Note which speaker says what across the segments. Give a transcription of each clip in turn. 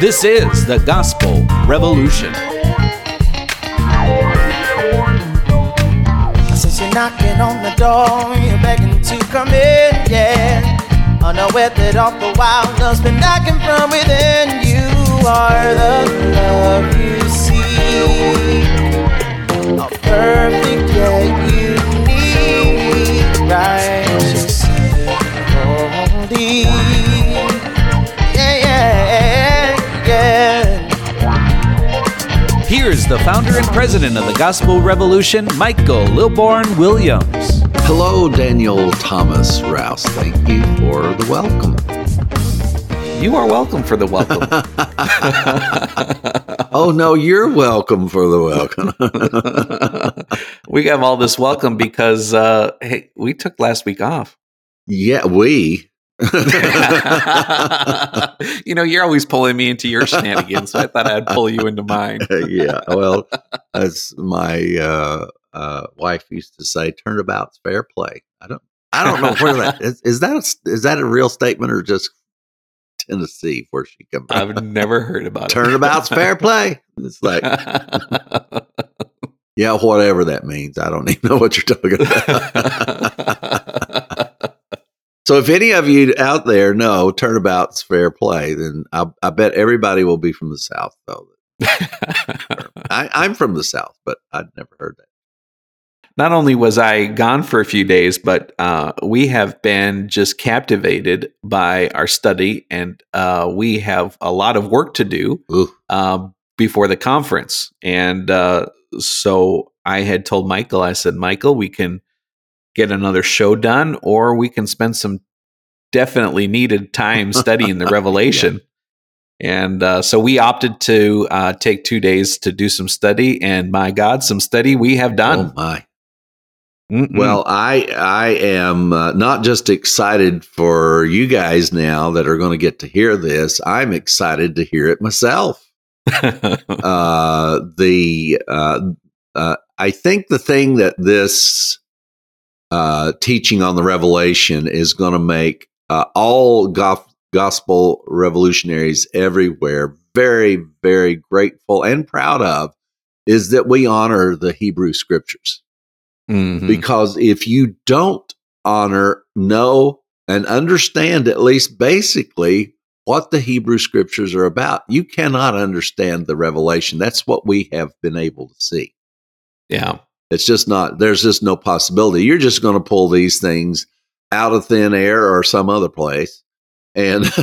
Speaker 1: This is the Gospel Revolution.
Speaker 2: Since you're knocking on the door, you're begging to come in, yeah. Unaware that all the while love's been knocking from within. You are the love you see. A perfect yet unique, righteous,
Speaker 1: Here's the founder and president of the Gospel Revolution, Michael Lilborn Williams.
Speaker 3: Hello, Daniel Thomas Rouse. Thank you for the welcome.
Speaker 1: You are welcome for the welcome.
Speaker 3: Oh, no, you're welcome for the welcome.
Speaker 1: we have all this welcome because uh, hey, we took last week off.
Speaker 3: yeah, we.
Speaker 1: you know, you're always pulling me into your shenanigans, so I thought I'd pull you into mine.
Speaker 3: yeah, well, as my uh, uh, wife used to say, turnabout's fair play. I don't, I don't know where that is. Is that a, is that a real statement or just Tennessee where she comes from?
Speaker 1: I've never heard about it.
Speaker 3: Turnabout's fair play. It's like, yeah, whatever that means. I don't even know what you're talking about. So if any of you out there know turnabout's fair play, then I, I bet everybody will be from the South, though. I, I'm from the South, but I'd never heard that.
Speaker 1: Not only was I gone for a few days, but uh, we have been just captivated by our study, and uh, we have a lot of work to do uh, before the conference. And uh, so I had told Michael, I said, Michael, we can get another show done, or we can spend some definitely needed time studying the Revelation. And uh, so we opted to uh, take two days to do some study, and my God, some study we have
Speaker 3: oh
Speaker 1: done.
Speaker 3: my!
Speaker 1: Mm-mm.
Speaker 3: Well, I I am uh, not just excited for you guys now that are going to get to hear this. I'm excited to hear it myself. uh, the uh, uh, I think the thing that this uh, teaching on the revelation is going to make uh, all gof- gospel revolutionaries everywhere very, very grateful and proud of is that we honor the Hebrew scriptures.
Speaker 1: Mhm.
Speaker 3: Because if you don't honor, know, and understand at least basically what the Hebrew scriptures are about, you cannot understand the revelation. That's what we have been able to see.
Speaker 1: yeah.
Speaker 3: It's just not, there's just no possibility. You're just going to pull these things out of thin air or some other place. And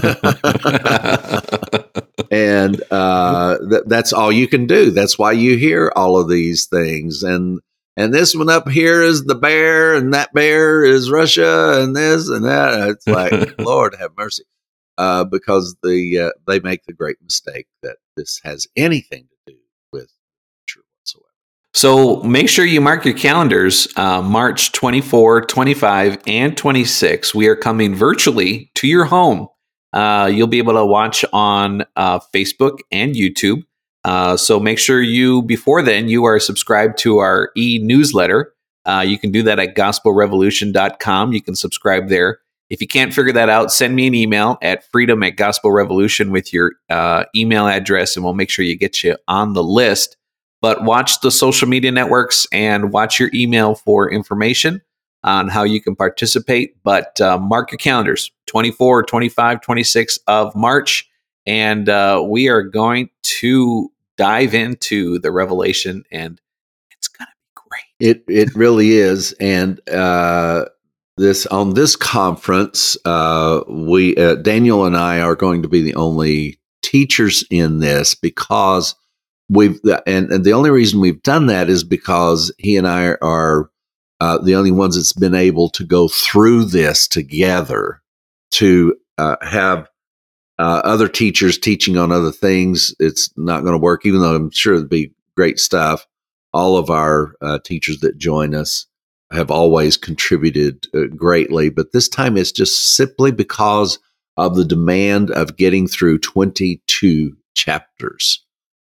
Speaker 3: and uh, th- that's all you can do. That's why you hear all of these things. And and this one up here is the bear, and that bear is Russia, and this and that. It's like Lord have mercy, uh, because the uh, they make the great mistake that this has anything to do with scripture whatsoever.
Speaker 1: So make sure you mark your calendars uh, March 24, 25, and 26. We are coming virtually to your home. Uh, you'll be able to watch on uh, Facebook and YouTube. Uh, so make sure you, before then, you are subscribed to our e newsletter. Uh, you can do that at gospelrevolution.com. You can subscribe there. If you can't figure that out, send me an email at freedom at gospelrevolution with your uh, email address, and we'll make sure you get you on the list but watch the social media networks and watch your email for information on how you can participate. But uh, mark your calendars 24, 25, 26 of March. And uh, we are going to dive into the revelation, and it's going to be great.
Speaker 3: It it really is, and uh, this on this conference, uh, we uh, Daniel and I are going to be the only teachers in this because we've and, and the only reason we've done that is because he and I are uh, the only ones that's been able to go through this together to uh, have uh, other teachers teaching on other things. It's not going to work, even though I'm sure it'd be great stuff. All of our uh, teachers that join us have always contributed uh, greatly, but this time it's just simply because of the demand of getting through 22 chapters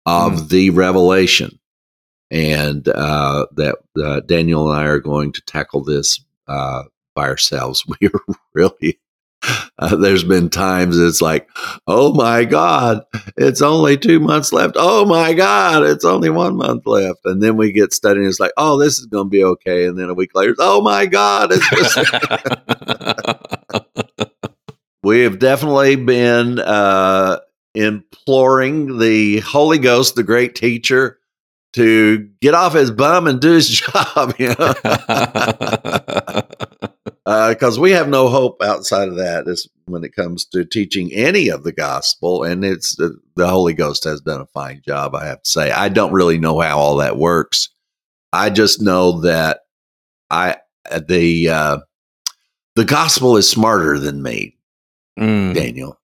Speaker 3: of the revelation and uh, that uh, daniel and i are going to tackle this uh, by ourselves we are really Uh, there's been times it's like, oh my God, it's only two months left. Oh my God, it's only one month left. And then we get studying. It's like, oh, this is going to be okay. And then a week later, oh my God, it's just. we have definitely been uh, imploring the Holy Ghost, the great teacher, to get off his bum and do his job. You know? because uh, we have no hope outside of that is when it comes to teaching any of the gospel and it's uh, the holy ghost has done a fine job i have to say i don't really know how all that works i just know that i the uh, the gospel is smarter than me mm. daniel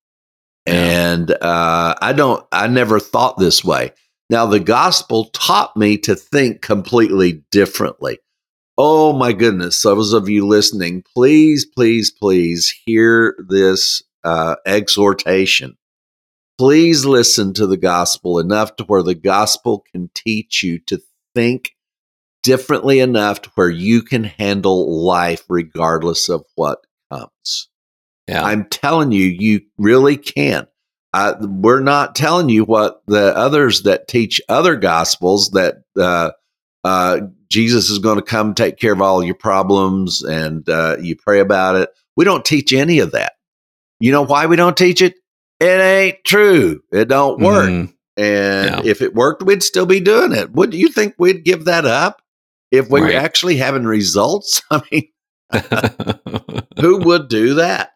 Speaker 3: and uh, i don't i never thought this way now the gospel taught me to think completely differently Oh my goodness. Those of you listening, please, please, please hear this uh, exhortation. Please listen to the gospel enough to where the gospel can teach you to think differently enough to where you can handle life regardless of what comes. Yeah. I'm telling you, you really can. I, we're not telling you what the others that teach other gospels that uh, uh, Jesus is going to come take care of all your problems and uh, you pray about it. We don't teach any of that. You know why we don't teach it? It ain't true. It don't work. Mm-hmm. And yeah. if it worked, we'd still be doing it. Would you think we'd give that up if we right. were actually having results? I mean, who would do that?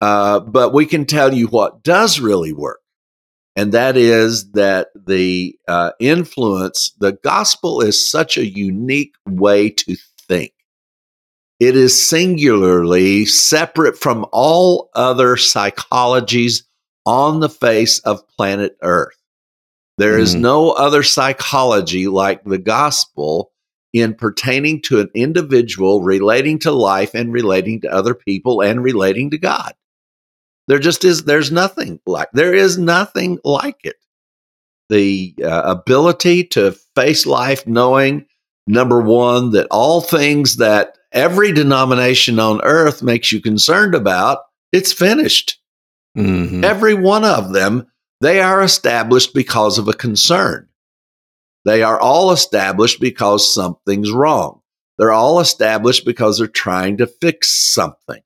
Speaker 3: Uh, but we can tell you what does really work and that is that the uh, influence, the gospel is such a unique way to think. It is singularly separate from all other psychologies on the face of planet Earth. There is mm. no other psychology like the gospel in pertaining to an individual, relating to life and relating to other people and relating to God. There just is, there's nothing like, there is nothing like it. The uh, ability to face life knowing, number one, that all things that every denomination on earth makes you concerned about, it's finished. Mm-hmm. Every one of them, they are established because of a concern. They are all established because something's wrong. They're all established because they're trying to fix something.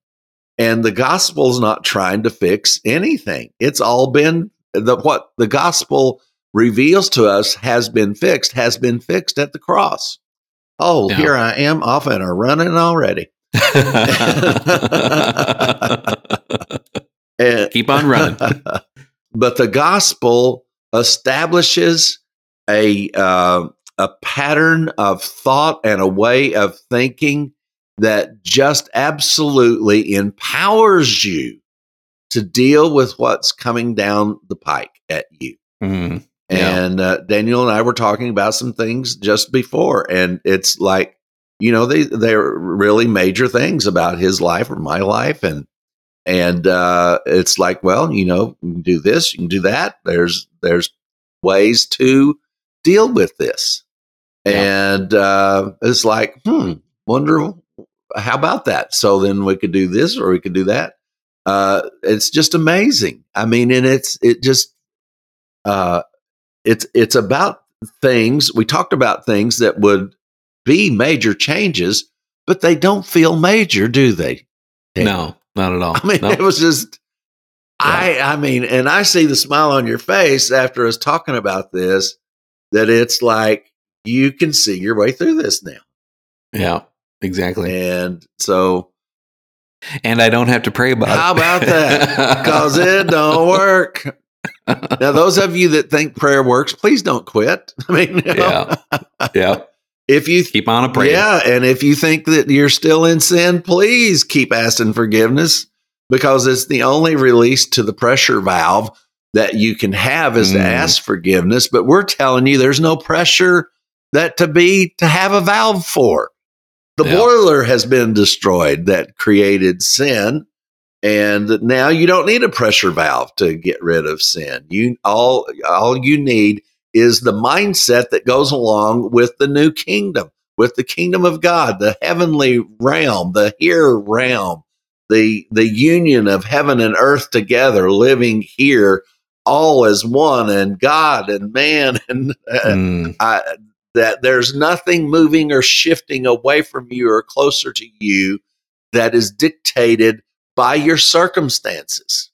Speaker 3: And the gospel's not trying to fix anything. It's all been the what the gospel reveals to us has been fixed, has been fixed at the cross. Oh, yeah. here I am off and a running already.
Speaker 1: and, Keep on running.
Speaker 3: but the gospel establishes a uh, a pattern of thought and a way of thinking that just absolutely empowers you to deal with what's coming down the pike at you. Mm-hmm. Yeah. And uh, Daniel and I were talking about some things just before, and it's like, you know, they they're really major things about his life or my life, and and uh, it's like, well, you know, you can do this, you can do that. There's there's ways to deal with this, yeah. and uh, it's like, hmm, wonder how about that? So then we could do this or we could do that. Uh, it's just amazing. I mean, and it's it just uh, it's it's about things we talked about things that would be major changes, but they don't feel major, do they?
Speaker 1: No, not at all.
Speaker 3: I mean,
Speaker 1: no.
Speaker 3: it was just yeah. I I mean, and I see the smile on your face after us talking about this that it's like you can see your way through this now.
Speaker 1: Yeah. Exactly.
Speaker 3: And so
Speaker 1: and I don't have to pray about it.
Speaker 3: How
Speaker 1: it.
Speaker 3: about that? Because it don't work. now, those of you that think prayer works, please don't quit. I mean, you
Speaker 1: know, yeah, yeah.
Speaker 3: If you
Speaker 1: keep on a prayer,
Speaker 3: yeah, and if you think that you're still in sin, please keep asking forgiveness because it's the only release to the pressure valve that you can have is mm. to ask forgiveness. But we're telling you, there's no pressure that to be to have a valve for. The yeah. boiler has been destroyed that created sin. And now you don't need a pressure valve to get rid of sin. You all all you need is the mindset that goes along with the new kingdom, with the kingdom of God, the heavenly realm, the here realm, the the union of heaven and earth together, living here all as one, and God and man, and uh,
Speaker 1: Mm,
Speaker 3: I, that there's nothing moving or shifting away from you or closer to you that is dictated by your circumstances.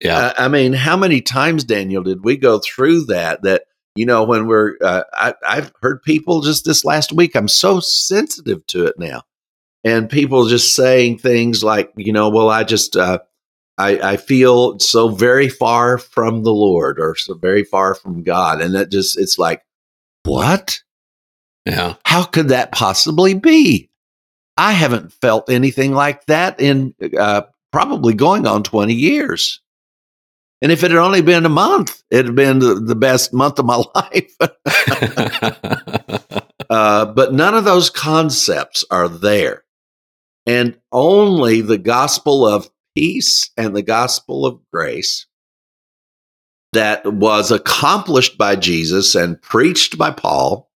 Speaker 1: yeah.
Speaker 3: I, I mean, how many times, Daniel, did we go through that? That you know, when we're, uh, I, I've heard people just this last week. I'm so sensitive to it now, and people just saying things like, you know, well, I just, uh, I, I feel so very far from the Lord, or so very far from God, and that just, it's like, what?
Speaker 1: yeah.
Speaker 3: How could that possibly be? I haven't felt anything like that in uh, probably going on 20 years. And if it had only been a month, it had been the, the best month of my life. uh, but none of those concepts are there. And only the gospel of peace and the gospel of grace that was accomplished by Jesus and preached by Paul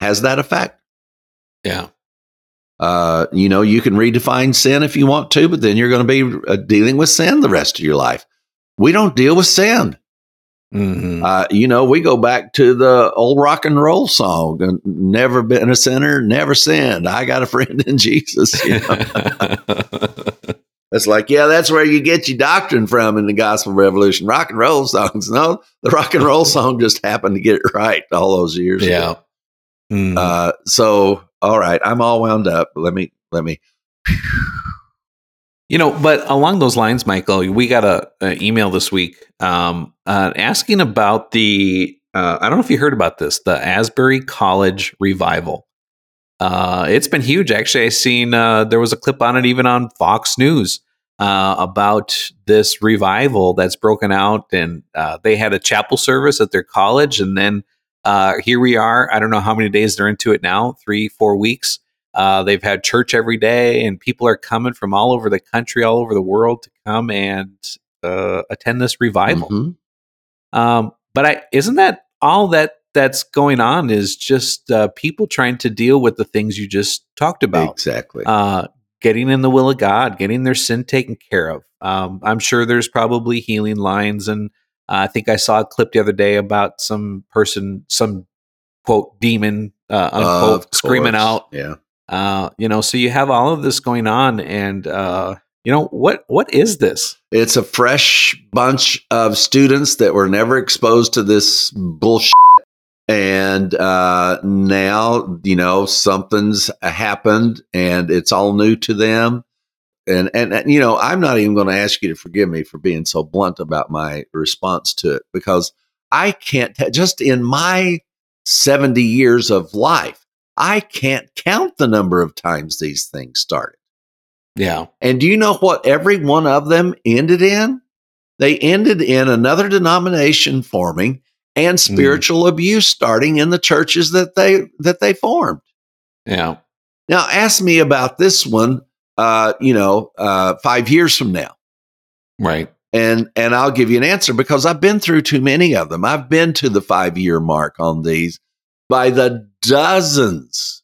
Speaker 3: has that effect.
Speaker 1: yeah.
Speaker 3: Uh, you know, you can redefine sin if you want to, but then you're going to be uh, dealing with sin the rest of your life. We don't deal with sin.
Speaker 1: Mhm.
Speaker 3: Uh, you know, we go back to the old rock and roll song, uh, "Never been a sinner, never sinned." I got a friend in Jesus. You know? it's like, yeah, that's where you get your doctrine from in the gospel revolution. Rock and roll songs. No, the rock and roll song just happened to get it right all those years.
Speaker 1: yeah. Mm.
Speaker 3: Uh, so, all right, I'm all wound up. Let me let me
Speaker 1: You know, but along those lines, Michael, we got a, a email this week um, uh, asking about the. Uh, I don't know if you heard about this, the Asbury College revival. Uh, it's been huge. Actually, I seen uh, there was a clip on it even on Fox News uh, about this revival that's broken out, and uh, they had a chapel service at their college, and then uh, here we are. I don't know how many days they're into it now, three, four weeks. Uh, they've had church every day, and people are coming from all over the country, all over the world to come and uh, attend this revival.
Speaker 3: Mhm.
Speaker 1: Um, but I isn't that all that that's going on is just uh, people trying to deal with the things you just talked about,
Speaker 3: exactly.
Speaker 1: uh, getting in the will of God, getting their sin taken care of. Um, I'm sure there's probably healing lines, and uh, I think I saw a clip the other day about some person, some quote demon, uh, unquote, screaming out
Speaker 3: Yeah.
Speaker 1: uh, you know, so you have all of this going on, and uh, you know what? What is this?
Speaker 3: It's a fresh bunch of students that were never exposed to this bullshit. And uh, now, you know, something's happened and it's all new to them. And, and, and, you know, I'm not even going to ask you to forgive me for being so blunt about my response to it because I can't, t- just in my 70 years of life, I can't count the number of times these things started.
Speaker 1: Yeah,
Speaker 3: And do you know what every one of them ended in? They ended in another denomination forming and spiritual abuse starting in the churches that they that they formed.
Speaker 1: yeah,
Speaker 3: Now ask me about this one uh, you know, uh, 5 years from now.
Speaker 1: right.
Speaker 3: And and I'll give you an answer because I've been through too many of them. I've been to the 5-year mark on these by the dozens.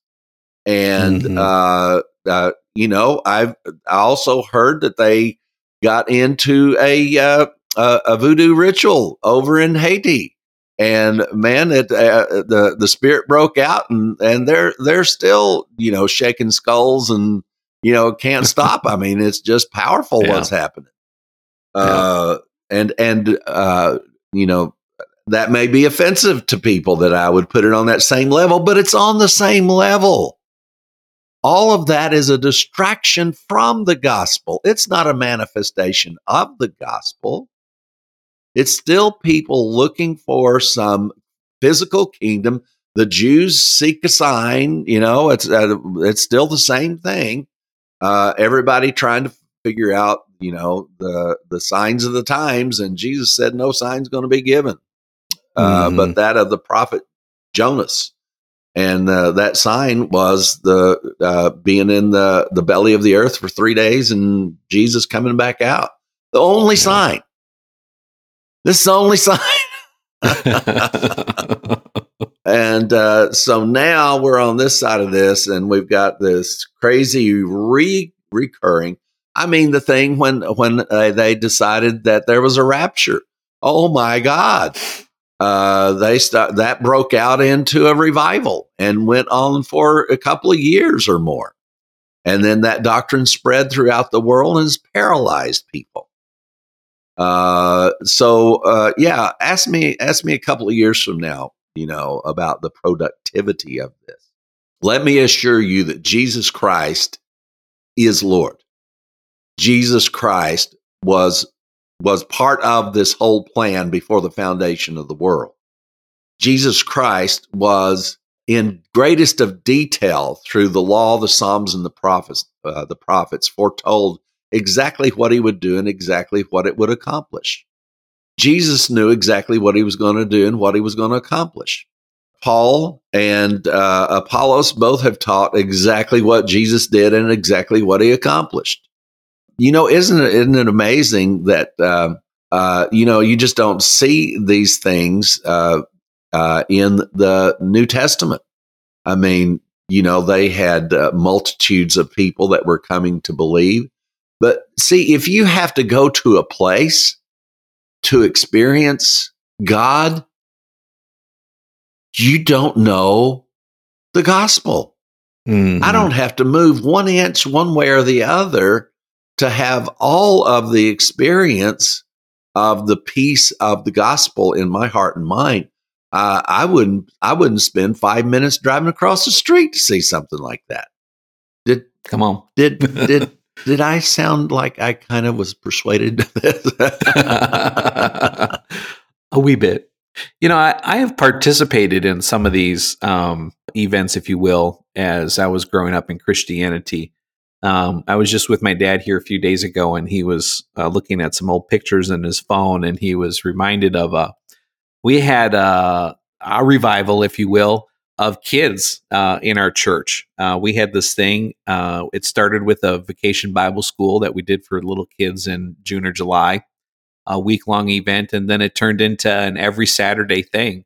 Speaker 3: And
Speaker 1: Mhm.
Speaker 3: uh, uh, you know, I've I also heard that they got into a uh, a, a voodoo ritual over in Haiti, and man, it uh, the the spirit broke out, and and they're they're still you know shaking skulls and you know can't stop. I mean, it's just powerful
Speaker 1: Yeah.
Speaker 3: what's happening. Uh, and and uh, you know that may be offensive to people that I would put it on that same level, but it's on the same level. All of that is a distraction from the gospel. It's not a manifestation of the gospel. It's still people looking for some physical kingdom. The Jews seek a sign, you know, it's uh, it's still the same thing. Uh, everybody trying to figure out, you know, the the signs of the times, and Jesus said no sign's going to be given, uh,
Speaker 1: Mhm.
Speaker 3: but that of the prophet Jonas, and uh, that sign was the uh, being in the the belly of the earth for three days, and Jesus coming back out. The only
Speaker 1: Yeah.
Speaker 3: sign. This is the only sign. And uh, so now we're on this side of this, and we've got this crazy re recurring. I mean, the thing when when uh, they decided that there was a rapture. Oh my God! Uh, they start that broke out into a revival and went on for a couple of years or more, and then that doctrine spread throughout the world and has paralyzed people. Uh, so uh, yeah, ask me ask me a couple of years from now, you know, about the productivity of this. Let me assure you that Jesus Christ is Lord. Jesus Christ was was part of this whole plan before the foundation of the world. Jesus Christ was in greatest of detail through the law, the Psalms, and the prophets. Uh, the prophets foretold exactly what he would do and exactly what it would accomplish. Jesus knew exactly what he was going to do and what he was going to accomplish. Paul and uh, Apollos both have taught exactly what Jesus did and exactly what he accomplished. You know, isn't it, isn't it amazing that, uh, uh, you know, you just don't see these things uh, uh, in the New Testament? I mean, you know, they had uh, multitudes of people that were coming to believe. But see, if you have to go to a place to experience God, you don't know the gospel. Mm-hmm. I don't have to move one inch one way or the other to have all of the experience of the peace of the gospel in my heart and mind. Uh, I wouldn't. I wouldn't spend five minutes driving across the street to see something like that. Did
Speaker 1: come on?
Speaker 3: Did did did I sound like I kind of was persuaded? to this?
Speaker 1: a wee bit. You know, I, I, have participated in some of these um, events, if you will, as I was growing up in Christianity. Um, I was just with my dad here a few days ago, and he was uh, looking at some old pictures in his phone, and he was reminded of a. We had a, a revival, if you will, of kids uh, in our church. Uh, we had this thing. Uh, it started with a vacation Bible school that we did for little kids in June or July a week long event, and then it turned into an every Saturday thing.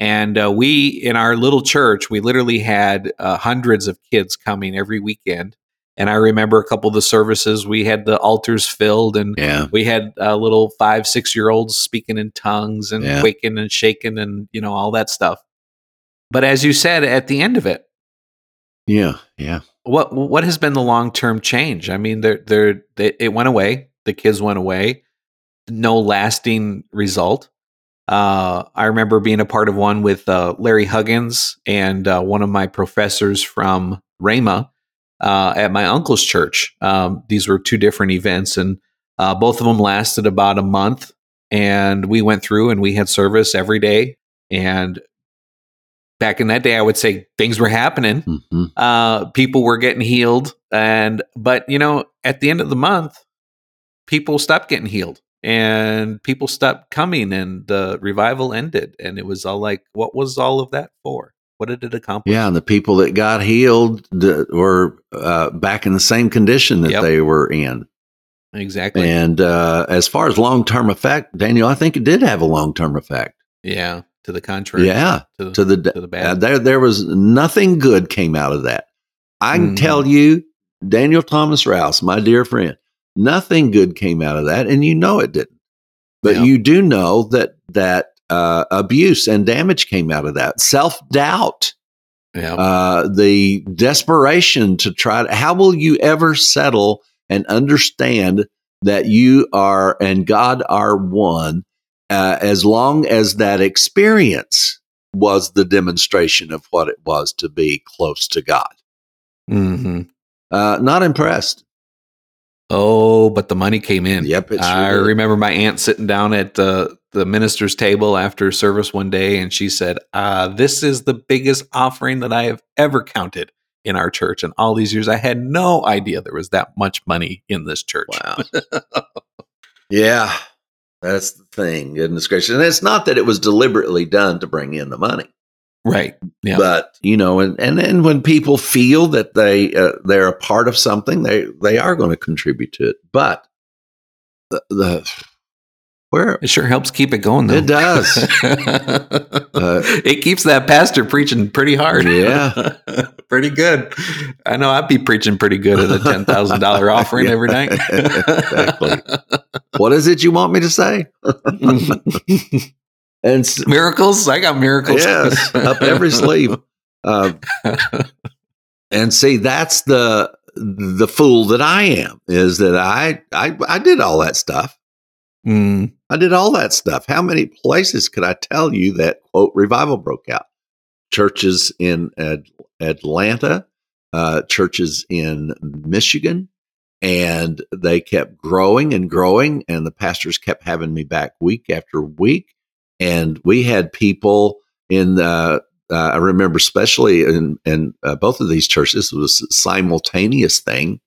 Speaker 1: And uh, we, in our little church, we literally had uh, hundreds of kids coming every weekend. And I remember a couple of the services, we had the altars filled, and yeah. we had uh, little five, six year olds speaking in tongues and yeah. quaking and shaking and, you know, all that stuff. But as you said at the end of it,
Speaker 3: yeah, yeah.
Speaker 1: What what has been the long term change? I mean, there there it went away. The kids went away no lasting result. Uh, I remember being a part of one with uh, Larry Huggins and uh, one of my professors from Rhema uh, at my uncle's church. Um, these were two different events, and uh, both of them lasted about a month. And we went through and we had service every day. And back in that day, I would say things were happening. Mm-hmm. Uh, people were getting healed, and but you know, at the end of the month, people stopped getting healed and people stopped coming and the revival ended. And it was all like what was all of that for? What did it accomplish?
Speaker 3: Yeah and the people that got healed were uh, back in the same condition that yep. they were in.
Speaker 1: Exactly.
Speaker 3: And uh, as far as long-term effect daniel i think it did have a long-term effect.
Speaker 1: Yeah to the contrary
Speaker 3: yeah to, to the to the bad. Uh, there there was nothing good came out of that i can mm. tell you daniel thomas rouse my dear friend Nothing good came out of that, and you know it didn't. But yeah. you do know that that uh, abuse and damage came out of that. Self doubt, yeah. uh, the desperation to try. To, how will you ever settle and understand that you are and God are one? Uh, as long as that experience was the demonstration of what it was to be close to God.
Speaker 1: Mm-hmm.
Speaker 3: Uh, not impressed.
Speaker 1: Oh, but the money came in.
Speaker 3: Yep,
Speaker 1: I remember my aunt sitting down at the the minister's table after service one day, and she said, uh, "This is the biggest offering that I have ever counted in our church. And all these years, I had no idea there was that much money in this church."
Speaker 3: Wow. yeah, that's the thing. Goodness gracious, and it's not that it was deliberately done to bring in the money.
Speaker 1: Right.
Speaker 3: Yeah. But you know, and and and when people feel that they uh, they're a part of something, they they are going to contribute to it. But the, the Where
Speaker 1: It sure helps keep it going, though.
Speaker 3: It does.
Speaker 1: uh, it keeps that pastor preaching pretty hard.
Speaker 3: Yeah.
Speaker 1: pretty good. I know I'd be preaching pretty good at a ten thousand dollar offering
Speaker 3: Yeah.
Speaker 1: every night.
Speaker 3: Exactly. what is it you want me to say? And s-
Speaker 1: miracles. I got miracles.
Speaker 3: yes, up every sleeve. Uh, and see, that's the the fool that I am. Is that I I I did all that stuff.
Speaker 1: Mm,
Speaker 3: I did all that stuff. How many places could I tell you that quote revival broke out? Churches in Ad- Atlanta, uh, churches in Michigan, and they kept growing and growing. And the pastors kept having me back week after week. And we had people in the, uh, I remember especially in, in uh, both of these churches, it was a simultaneous thing.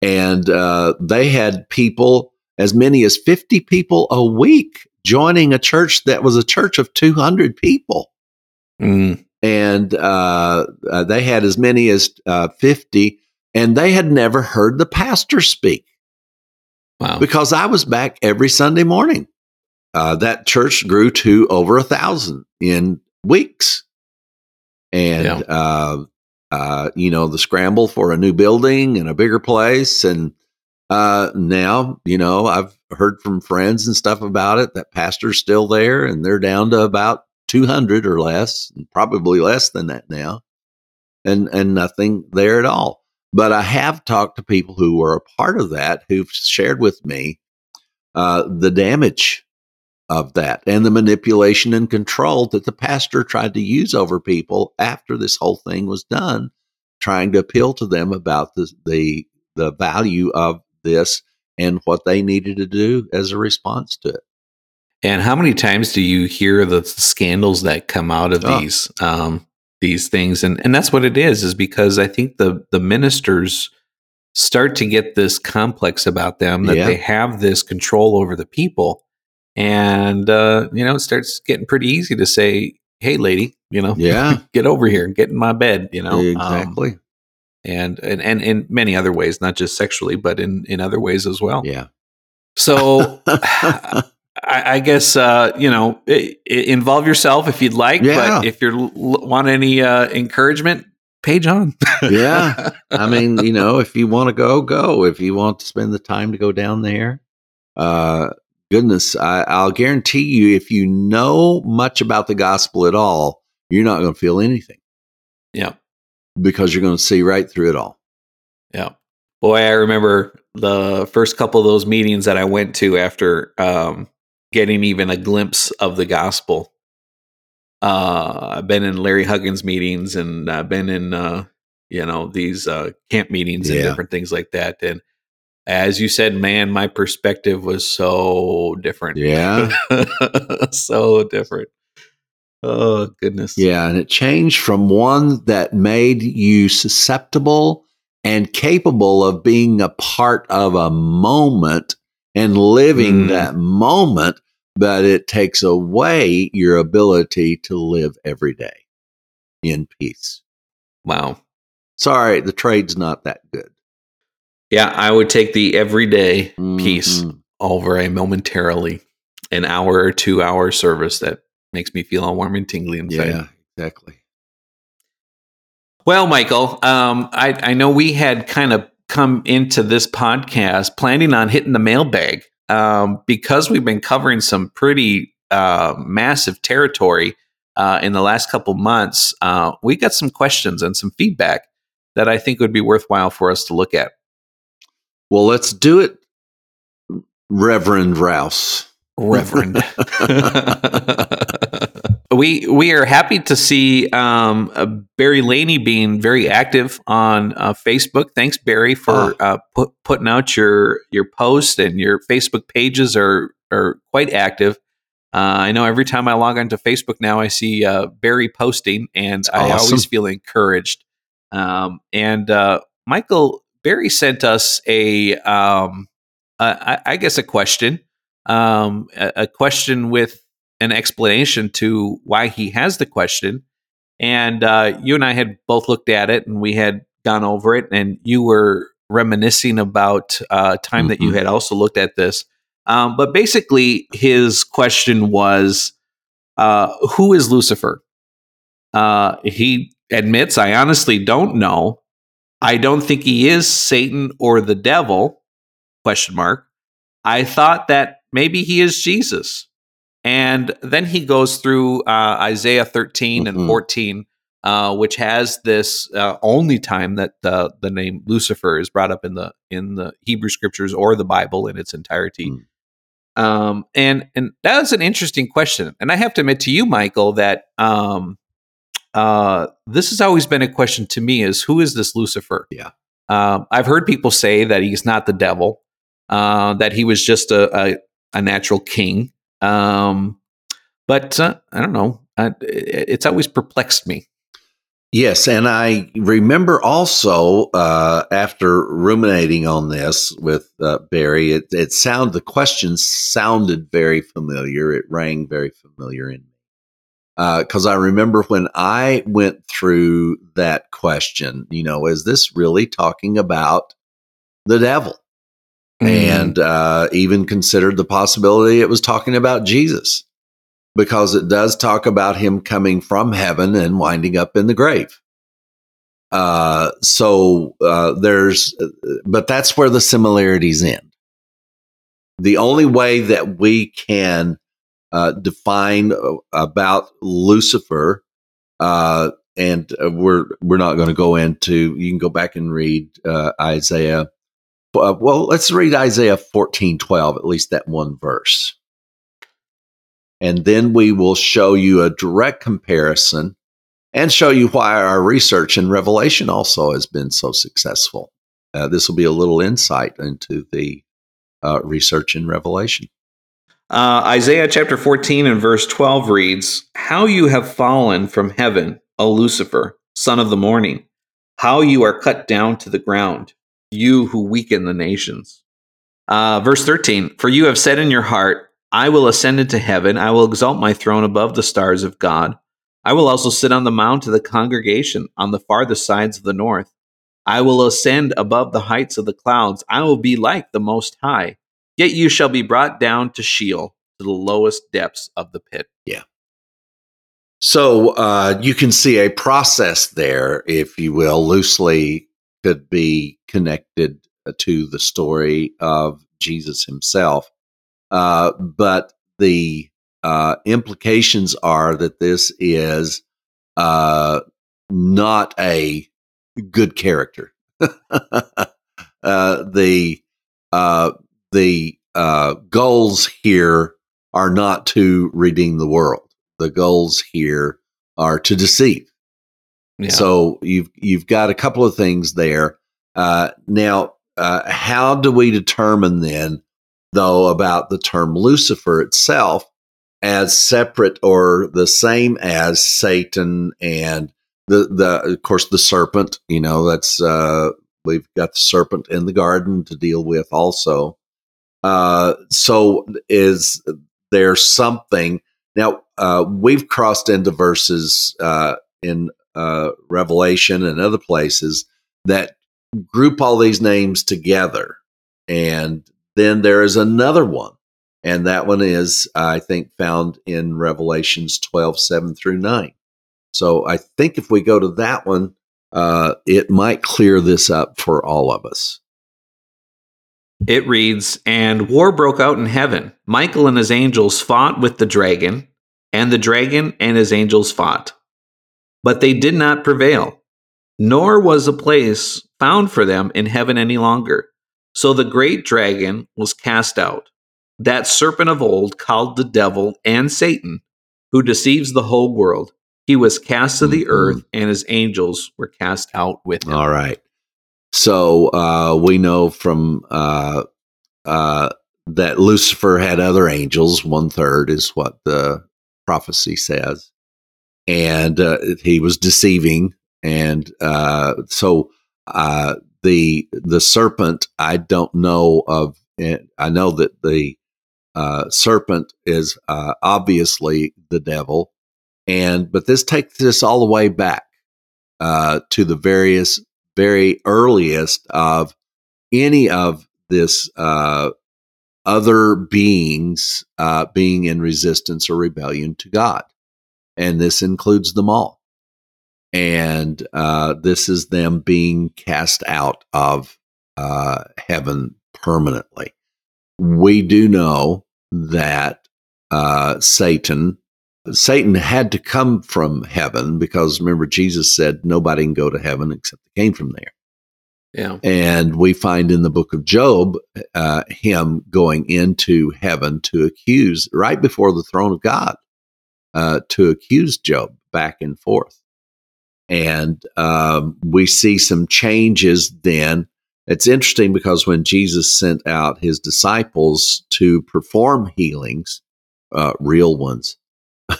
Speaker 3: And uh, they had people as many as 50 people a week joining a church that was a church of 200 people.
Speaker 1: mm,
Speaker 3: And uh, uh, they had as many as uh, 50, and they had never heard the pastor speak
Speaker 1: wow.
Speaker 3: because I was back every Sunday morning. Uh, that church grew to over a thousand in weeks. And,
Speaker 1: Yeah.
Speaker 3: uh, uh, you know, the scramble for a new building and a bigger place. And uh, now, you know, I've heard from friends and stuff about it that pastor's still there and they're down to about 200 or less, probably less than that now. And, and nothing there at all. But I have talked to people who were a part of that who've shared with me uh, the damage of that and the manipulation and control that the pastor tried to use over people after this whole thing was done, trying to appeal to them about the the, the value of this and what they needed to do as a response to it.
Speaker 1: And how many times do you hear the scandals that come out of
Speaker 3: Oh.
Speaker 1: these um, these things? And and that's what it is, is because I think the the ministers start to get this complex about them that
Speaker 3: Yeah.
Speaker 1: they have this control over the people, and uh, you know it starts getting pretty easy to say, "Hey, lady, you know,
Speaker 3: Yeah,
Speaker 1: get over here get in my bed," you know, Um,
Speaker 3: exactly.
Speaker 1: And, and and in many other ways, not just sexually, but in in other ways as well.
Speaker 3: yeah.
Speaker 1: So. I, I guess uh, you know involve yourself if you'd like,
Speaker 3: Yeah.
Speaker 1: but if you l- want any uh, encouragement, page on.
Speaker 3: yeah. I mean, you know, if you want to go, go. If you want to spend the time to go down there, uh, goodness, I, I'll guarantee you, if you know much about the gospel at all, you're not going to feel anything
Speaker 1: yeah,
Speaker 3: because you're going to see right through it all.
Speaker 1: yeah. Boy, I remember the first couple of those meetings that I went to after um, getting even a glimpse of the gospel. Uh, I've been in Larry Huggins meetings, and I've been in uh, you know these uh, camp meetings and
Speaker 3: Yeah.
Speaker 1: different things like that. And as you said, man, my perspective was so different.
Speaker 3: Yeah.
Speaker 1: so different. Oh goodness.
Speaker 3: Yeah. And it changed from one that made you susceptible and capable of being a part of a moment and living
Speaker 1: Mm.
Speaker 3: that moment, but it takes away your ability to live every day in peace.
Speaker 1: Wow.
Speaker 3: Sorry, the trade's not that good.
Speaker 1: Yeah, I would take the everyday peace
Speaker 3: Mhm.
Speaker 1: over a momentarily an hour or two hour service that makes me feel all warm and tingly inside.
Speaker 3: Yeah, exactly.
Speaker 1: Well, Michael, um, I, I know we had kind of come into this podcast planning on hitting the mailbag um, because we've been covering some pretty uh, massive territory uh, in the last couple months. Uh, we got some questions and some feedback that I think would be worthwhile for us to look at.
Speaker 3: Well, let's do it, Reverend Rouse.
Speaker 1: Reverend. we we are happy to see um, uh, Barry Laney being very active on uh, Facebook. Thanks, Barry, for uh, put, putting out your your post and your Facebook pages are are quite active. Uh, I know every time I log onto Facebook now, I see uh, Barry posting, and I always feel encouraged. Um, and uh, Michael Barry sent us a, um, I, I guess, a question um, a, a question with an explanation to why he has the question. And uh, you and I had both looked at it and we had gone over it, and you were reminiscing about uh, time that you
Speaker 3: Mhm.
Speaker 1: had also looked at this. Um, but basically, his question was, uh, "Who is Lucifer?" Uh, he admits, "I honestly don't know. I don't think he is Satan or the devil." Question mark. I thought that maybe he is Jesus. And then he goes through uh, Isaiah 13
Speaker 3: Mhm.
Speaker 1: and 14, uh, which has this uh, only time that the the name Lucifer is brought up in the in the Hebrew scriptures or the Bible in its entirety.
Speaker 3: Mm.
Speaker 1: Um, and and that was an interesting question. And I have to admit to you, Michael, that um, uh, this has always been a question to me: is who is this Lucifer?
Speaker 3: Yeah.
Speaker 1: Um, I've heard people say that he's not the devil, uh, that he was just a, a, a natural king. Um, but uh, I don't know. Uh, it, it's always perplexed me.
Speaker 3: Yes, and I remember also uh, after ruminating on this with uh, Barry, it, it the question sounded very familiar. It rang very familiar in me because I remember when I went through that question. You know, is this really talking about the devil? And uh, even considered the possibility it was talking about Jesus because it does talk about him coming from heaven and winding up in the grave. Uh, so uh, there's, but that's where the similarities end. The only way that we can uh, define uh, about Lucifer, uh, and uh, we're we're not going to go into. You can go back and read uh, Isaiah uh, well, let's read Isaiah 14 12, at least that one verse. And then we will show you a direct comparison and show you why our research in Revelation also has been so successful. Uh, this will be a little insight into the uh, research in Revelation.
Speaker 1: Uh, Isaiah chapter 14 and verse 12 reads, How you have fallen from heaven, O Lucifer, son of the morning, how you are cut down to the ground, you who weaken the nations. Uh, verse 13, For you have said in your heart, I will ascend into heaven, I will exalt my throne above the stars of God. I will also sit on the mount of the congregation on the farthest sides of the north. I will ascend above the heights of the clouds. I will be like the Most High. Yet you shall be brought down to Sheol, to the lowest depths of the pit. Yeah.
Speaker 3: So uh, you can see a process there, if you will, loosely could be connected to the story of Jesus himself. Uh, but the uh, implications are that this is uh, not a good character. uh, the uh, the uh, goals here are not to redeem the world. The goals here are to deceive.
Speaker 1: Yeah.
Speaker 3: So you've you've got a couple of things there. Uh, now, uh, how do we determine then, though, about the term Lucifer itself as separate or the same as Satan and the the of course the serpent? You know, that's uh, we've got the serpent in the garden to deal with also. Uh, so is there something now? Uh, we've crossed into verses uh, in uh, Revelation and other places that group all these names together. And then there is another one. And that one is, I think, found in Revelations 12, 7 through 9. So I think if we go to that one, uh, it might clear this up for all of us.
Speaker 1: It reads, And war broke out in heaven. Michael and his angels fought with the dragon, and the dragon and his angels fought. But they did not prevail, nor was a place found for them in heaven any longer. So the great dragon was cast out, that serpent of old called the devil and Satan, who deceives the whole world. He was cast to the
Speaker 3: Mhm.
Speaker 1: earth, and his angels were cast out with him.
Speaker 3: All right. So uh, we know from uh, uh, that Lucifer had other angels. One third is what the prophecy says, and uh, he was deceiving. And uh, so uh, the the serpent, I don't know of. I know that the uh, serpent is uh, obviously the devil, and but this takes this all the way back uh, to the various very earliest of any of this other beings being in resistance or rebellion to God. And this includes them all. And uh, this is them being cast out of uh, heaven permanently. We do know that uh, Satan Satan had to come from heaven because remember Jesus said nobody can go to heaven except they came from there.
Speaker 1: Yeah.
Speaker 3: And we find in the book of Job uh, him going into heaven to accuse, right before the throne of God, uh, to accuse Job back and forth. And um, we see some changes then. It's interesting because when Jesus sent out his disciples to perform healings, uh, real ones, uh,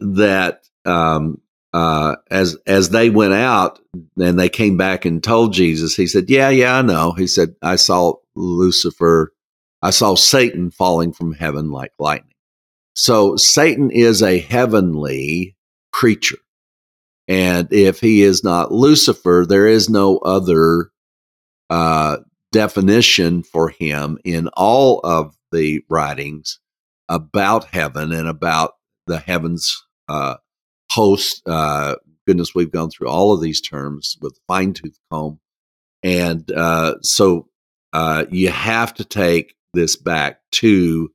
Speaker 3: that um, uh, as as they went out and they came back and told Jesus, he said, "Yeah, yeah, I know." He said, "I saw Lucifer, I saw Satan falling from heaven like lightning." So Satan is a heavenly creature, and if he is not Lucifer, there is no other uh, definition for him in all of the writings about heaven and about the heavens uh, host. Uh, goodness, we've gone through all of these terms with fine tooth comb. And uh, so uh, you have to take this back to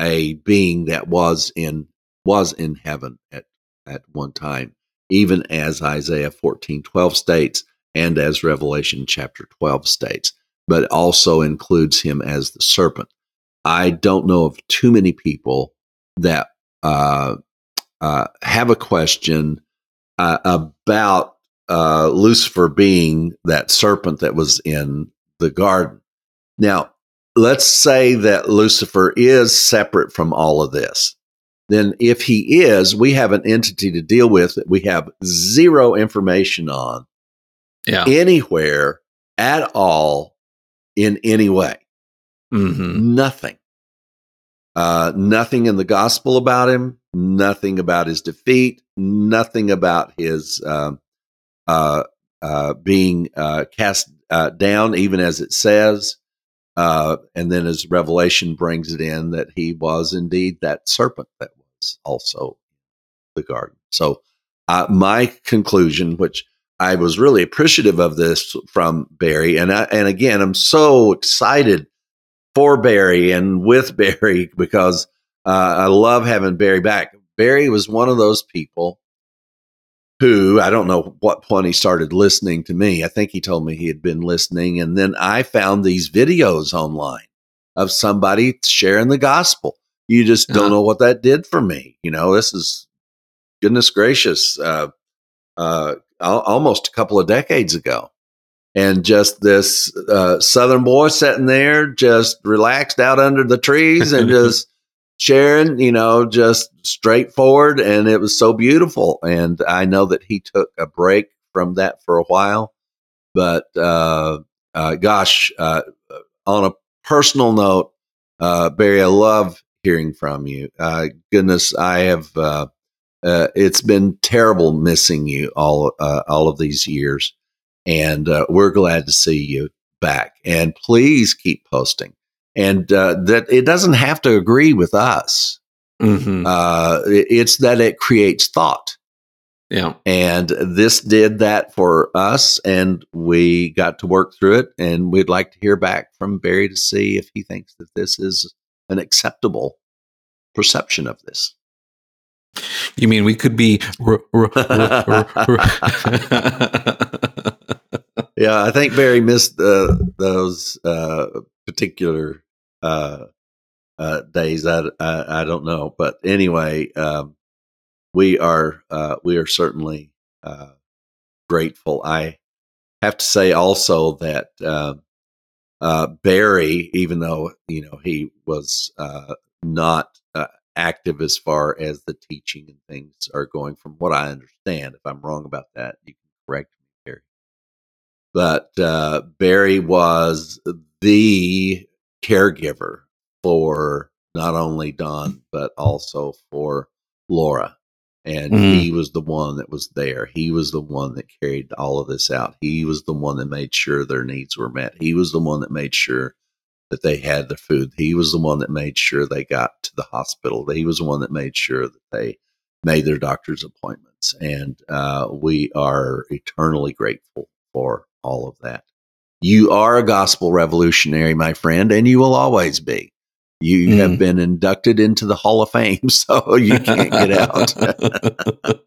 Speaker 3: a being that was in was in heaven at at one time, even as Isaiah fourteen twelve states, and as Revelation chapter twelve states, but also includes him as the serpent. I don't know of too many people that uh, uh, have a question uh, about uh, Lucifer being that serpent that was in the garden. Now, let's say that Lucifer is separate from all of this. Then, if he is, we have an entity to deal with that we have zero information on
Speaker 1: yeah.
Speaker 3: anywhere at all in any way.
Speaker 1: Mm-hmm.
Speaker 3: Nothing. Uh, nothing in the gospel about him, nothing about his defeat, nothing about his um, uh, uh, being uh, cast uh, down, even as it says. Uh, and then as Revelation brings it in, that he was indeed that serpent that was also the garden. So, my conclusion, which I was really appreciative of this from Barry, and I, and again, I'm so excited for Barry and with Barry because uh, I love having Barry back. Barry was one of those people who I don't know what point he started listening to me. I think he told me he had been listening. And then I found these videos online of somebody sharing the gospel. You just don't uh-huh. know what that did for me. You know, this is goodness gracious, uh, uh, almost a couple of decades ago and just this uh, southern boy sitting there just relaxed out under the trees and just sharing you know just straightforward and it was so beautiful and i know that he took a break from that for a while but uh, uh, gosh uh, on a personal note uh, barry i love hearing from you uh, goodness i have it's been terrible missing you all all of these years and uh, we're glad to see you back. And please keep posting. And uh, that it doesn't have to agree with us.
Speaker 1: Mm-hmm.
Speaker 3: Uh, it's that it creates thought.
Speaker 1: Yeah.
Speaker 3: And this did that for us, and we got to work through it. And we'd like to hear back from Barry to see if he thinks that this is an acceptable perception of this.
Speaker 1: You mean we could be.
Speaker 3: yeah, I think Barry missed uh, those uh, particular uh, uh, days. I, I, I don't know, but anyway, um, we are uh, we are certainly uh, grateful. I have to say also that Barry, even though you know he was not active as far as the teaching and things are going, from what I understand, if I'm wrong about that, you can correct me, Barry. but uh, Barry was the caregiver for not only Don but also for Laura, And
Speaker 1: Mhm.
Speaker 3: he was the one that was there. He was the one that carried all of this out. He was the one that made sure their needs were met. He was the one that made sure that they had the food. He was the one that made sure they got to the hospital. He was the one that made sure that they made their doctor's appointments. And uh, we are eternally grateful for all of that. You are a gospel revolutionary, my friend, and you will always be. You
Speaker 1: Mm.
Speaker 3: have been inducted into the Hall of Fame, so you can't get out.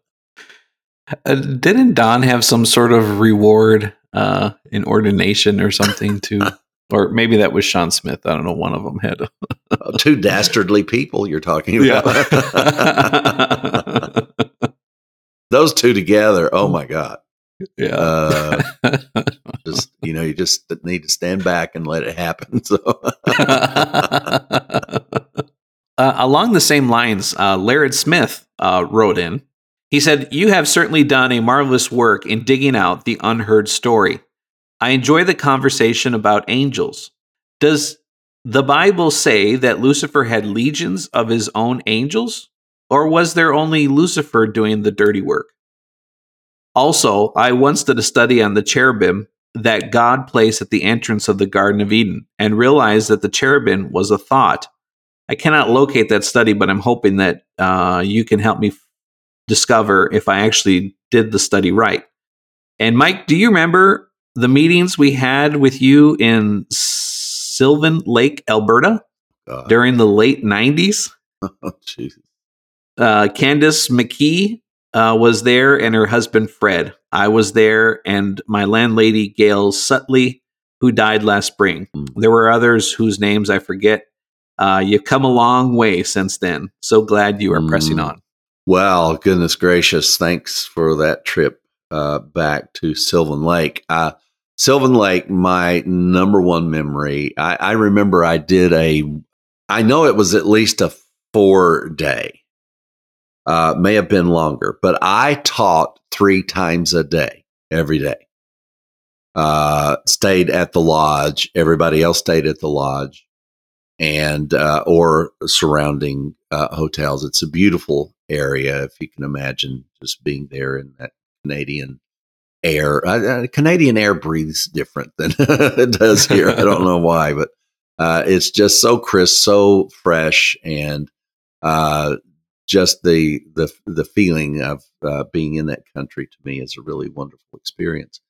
Speaker 1: Uh, didn't Don have some sort of reward uh, in ordination or something too? or maybe that was Sean Smith. I don't know. One of them had. A,
Speaker 3: Two dastardly people you're talking about. Those two together, oh my God.
Speaker 1: Yeah.
Speaker 3: Uh, just you know, you just need to stand back and let it happen. So
Speaker 1: uh, along the same lines, uh, Laird Smith uh, wrote in. He said, You have certainly done a marvelous work in digging out the unheard story. I enjoy the conversation about angels. Does the Bible say that Lucifer had legions of his own angels? Or was there only Lucifer doing the dirty work? Also, I once did a study on the cherubim that God placed at the entrance of the Garden of Eden and realized that the cherubim was a thought. I cannot locate that study, but I'm hoping that uh, you can help me f- discover if I actually did the study right. And Mike, do you remember the meetings we had with you in Sylvan Lake, Alberta
Speaker 3: God.
Speaker 1: during the late 90s?
Speaker 3: Oh, Jesus.
Speaker 1: uh, Candace McKee uh, was there and her husband Fred. I was there and my landlady Gail Sutley, who died last spring.
Speaker 3: Mm.
Speaker 1: There were others whose names I forget. Uh, you've come a long way since then. So glad you are pressing
Speaker 3: Mm.
Speaker 1: on.
Speaker 3: Well, goodness gracious. Thanks for that trip uh, back to Sylvan Lake. Uh, Sylvan Lake, my number one memory. I, I remember I did a, I know it was at least a four day, uh, may have been longer, but I taught three times a day, every day. Uh, stayed at the lodge. Everybody else stayed at the lodge and uh, or surrounding uh, hotels. It's a beautiful area, if you can imagine just being there in that Canadian air. Uh, uh, Canadian air breathes different than it does here. I don't know why, but uh, it's just so crisp, so fresh, and uh, just the the the feeling of uh, being in that country to me is a really wonderful experience.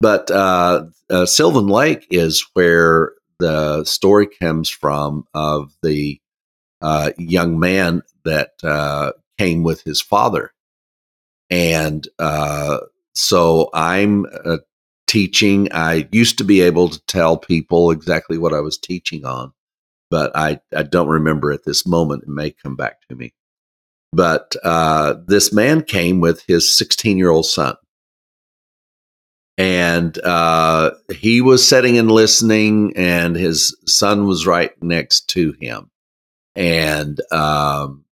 Speaker 3: But uh, uh, Sylvan Lake is where the story comes from of the uh, young man that uh, came with his father. And uh, so I'm teaching. I used to be able to tell people exactly what I was teaching on, but I, I don't remember at this moment. It may come back to me. But uh, this man came with his 16 year old son and uh, he was sitting and listening, and his son was right next to him, and um,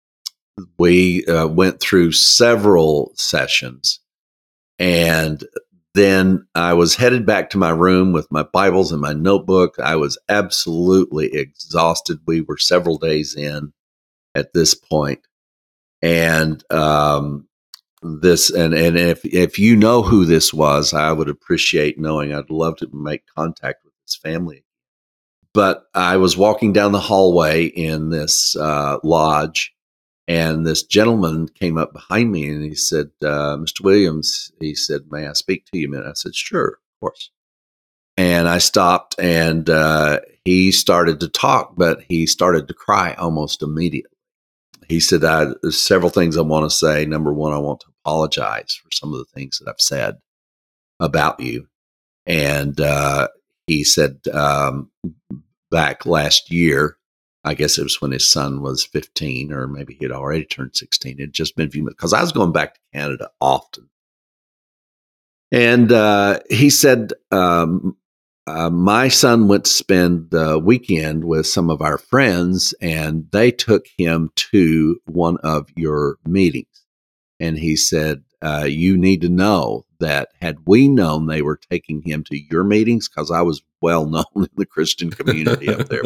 Speaker 3: we uh, went through several sessions, and then I was headed back to my room with my Bibles and my notebook. I was absolutely exhausted. We were several days in at this point, and um, this and and if if you know who this was, I would appreciate knowing. I'd love to make contact with his family. But I was walking down the hallway in this uh, lodge, and this gentleman came up behind me and he said, uh, "Mr. Williams," he said, "May I speak to you a minute?" I said, "Sure, of course." And I stopped, and uh, he started to talk, but he started to cry almost immediately he said, I, There's several things I want to say. Number one, I want to apologize for some of the things that I've said about you. And uh, he said, um, back last year, I guess it was when his son was 15, or maybe he had already turned 16. It had just been a few months because I was going back to Canada often. And uh, he said, um, uh, my son went to spend the weekend with some of our friends, and they took him to one of your meetings. And he said, uh, You need to know that had we known they were taking him to your meetings, because I was well known in the Christian community up there,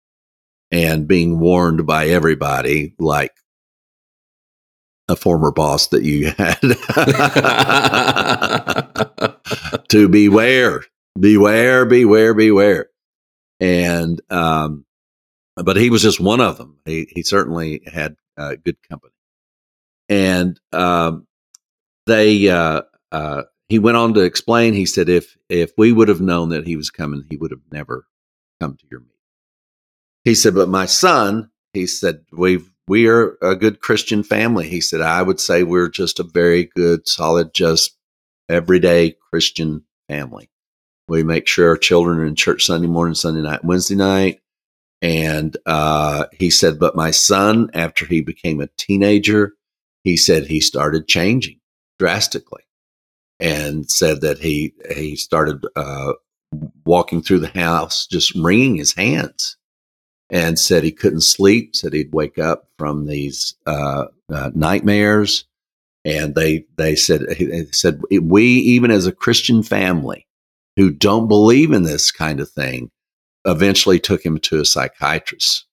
Speaker 3: and being warned by everybody, like a former boss that you had. To beware, beware, beware, beware. And, um, but he was just one of them. He, he certainly had uh, good company. And, um, they, uh, uh, he went on to explain, he said, if, if we would have known that he was coming, he would have never come to your meeting. He said, but my son, he said, we've, we are a good Christian family. He said, I would say we're just a very good, solid, just everyday Christian family. We make sure our children are in church Sunday morning, Sunday night, Wednesday night. And uh, he said, but my son, after he became a teenager, he said he started changing drastically and said that he he started uh, walking through the house just wringing his hands and said he couldn't sleep said he'd wake up from these uh, uh, nightmares and they they said they said we even as a christian family who don't believe in this kind of thing eventually took him to a psychiatrist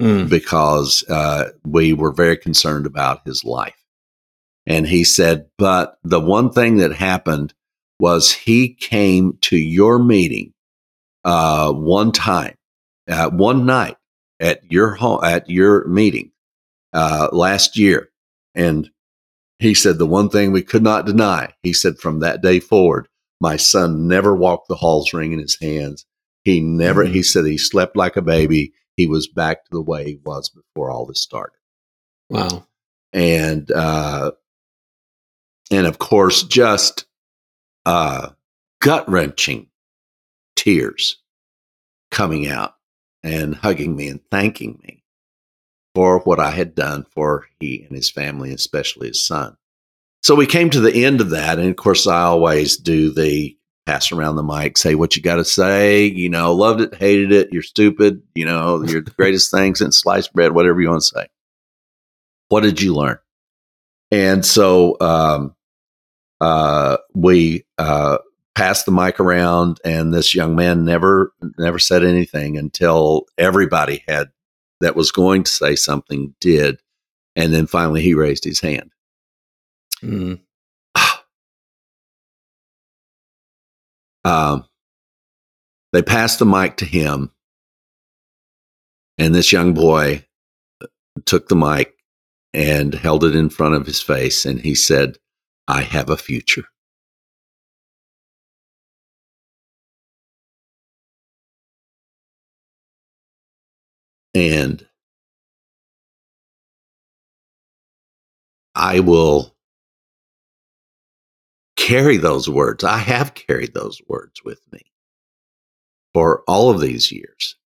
Speaker 3: mm. because uh, we were very concerned about his life and he said, but the one thing that happened was he came to your meeting uh, one time, uh, one night at your home, at your meeting uh, last year. And he said, the one thing we could not deny, he said, from that day forward, my son never walked the halls wringing his hands. He never, he said, he slept like a baby. He was back to the way he was before all this started.
Speaker 1: Wow.
Speaker 3: And uh, and of course, just uh, gut wrenching tears coming out and hugging me and thanking me for what I had done for he and his family, especially his son. So we came to the end of that. And of course, I always do the pass around the mic, say what you got to say. You know, loved it, hated it, you're stupid. You know, you're the greatest thing since sliced bread, whatever you want to say. What did you learn? And so um, uh, we uh, passed the mic around, and this young man never never said anything until everybody had that was going to say something did, and then finally he raised his hand. Mm. um, they passed the mic to him, and this young boy took the mic and held it in front of his face, and he said, I have a future. And I will carry those words. I have carried those words with me for all of these years.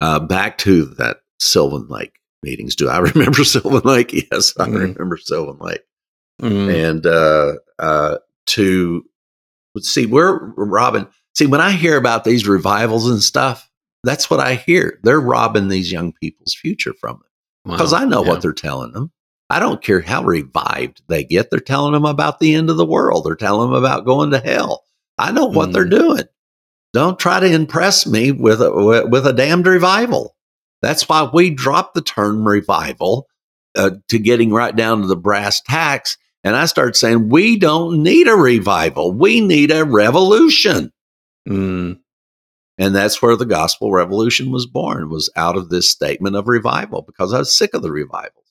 Speaker 3: Uh, back to that Sylvan Lake meetings. Do I remember Sylvan Lake? Yes, I mm. remember Sylvan Lake mm. and uh, uh, to see where Robin. See, when I hear about these revivals and stuff, that's what I hear. They're robbing these young people's future from them because wow. I know yeah. what they're telling them. I don't care how revived they get. They're telling them about the end of the world. They're telling them about going to hell. I know what mm. they're doing. Don't try to impress me with a, with a damned revival. That's why we dropped the term revival uh, to getting right down to the brass tacks and I started saying, we don't need a revival. We need a revolution. Mm. And that's where the gospel revolution was born, was out of this statement of revival because I was sick of the revivals.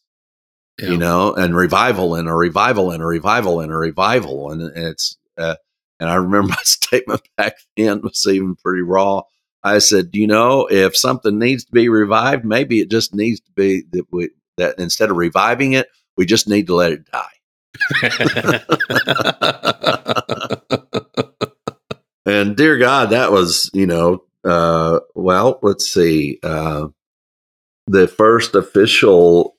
Speaker 3: Yeah. You know, and revival and a revival and a revival and a revival. And it's, uh, and I remember my statement back then was even pretty raw. I said, you know, if something needs to be revived, maybe it just needs to be that we, that instead of reviving it, we just need to let it die. and dear God, that was, you know, uh, well, let's see, uh, the first official,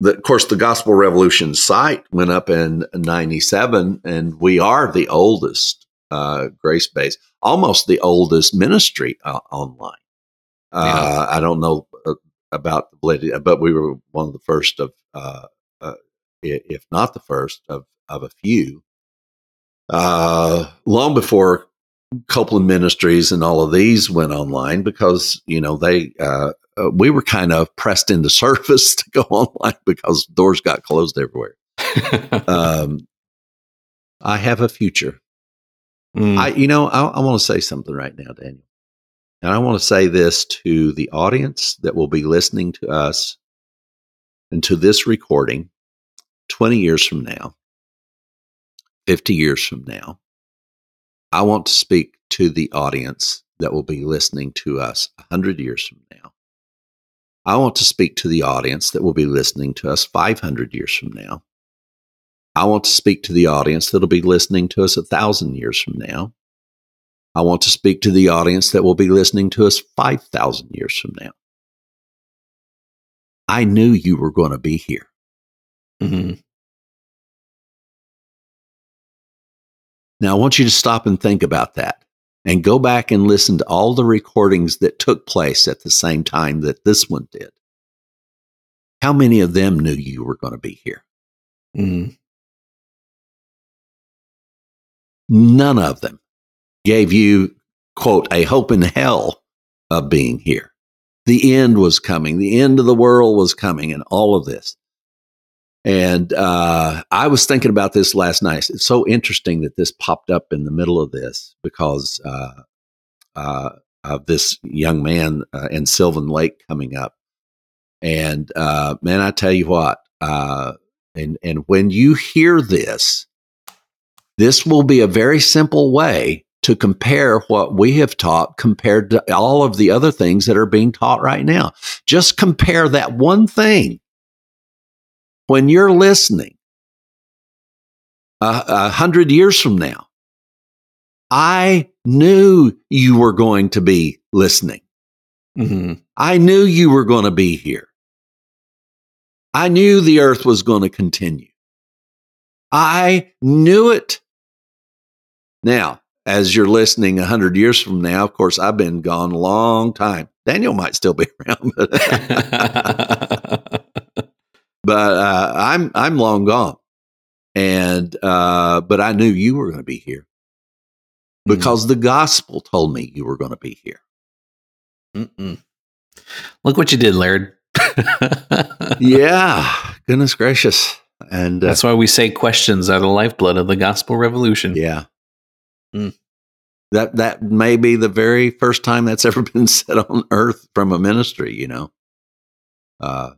Speaker 3: the, of course, the Gospel Revolution site went up in 97, and we are the oldest uh, grace base, almost the oldest ministry uh, online. Uh, yeah. I don't know uh, about the but we were one of the first of uh, if not the first of, of a few. Uh, long before Copeland Ministries and all of these went online because, you know, they, uh, we were kind of pressed into service to go online because doors got closed everywhere. Um, I have a future.
Speaker 1: Mm.
Speaker 3: I, you know, I, I want to say something right now, Daniel. And I want to say this to the audience that will be listening to us and to this recording 20 years from now, 50 years from now. I want to speak to the audience that will be listening to us 100 years from now. I want to speak to the audience that will be listening to us 500 years from now. I want to speak to the audience that'll be listening to us a thousand years from now. I want to speak to the audience that will be listening to us 5,000 years from now. I knew you were going to be here.
Speaker 1: Mhm.
Speaker 3: Now, I want you to stop and think about that and go back and listen to all the recordings that took place at the same time that this one did. How many of them knew you were going to be here?
Speaker 1: Mhm.
Speaker 3: None of them gave you, quote, a hope in hell of being here. The end was coming, the end of the world was coming, and all of this. And uh, I was thinking about this last night. It's so interesting that this popped up in the middle of this because uh, uh, of this young man uh, in Sylvan Lake coming up. And uh, man, I tell you what, uh, and and when you hear this, this will be a very simple way to compare what we have taught compared to all of the other things that are being taught right now. Just compare that one thing when you're listening a, a hundred years from now. I knew you were going to be listening.
Speaker 1: Mhm.
Speaker 3: I knew you were going to be here. I knew the earth was going to continue. I knew it. Now, as you're listening a hundred years from now, of course, I've been gone a long time. Daniel might still be around, but, uh, I'm I'm long gone. And uh, but I knew you were going to be here because the gospel told me you were going to be here.
Speaker 1: Mm-mm. Look what you did, Laird.
Speaker 3: yeah, goodness gracious. And uh,
Speaker 1: That's why we say questions are the lifeblood of the gospel revolution.
Speaker 3: Yeah.
Speaker 1: Mm.
Speaker 3: That that may be the very first time that's ever been said on earth from a ministry, you know. Uh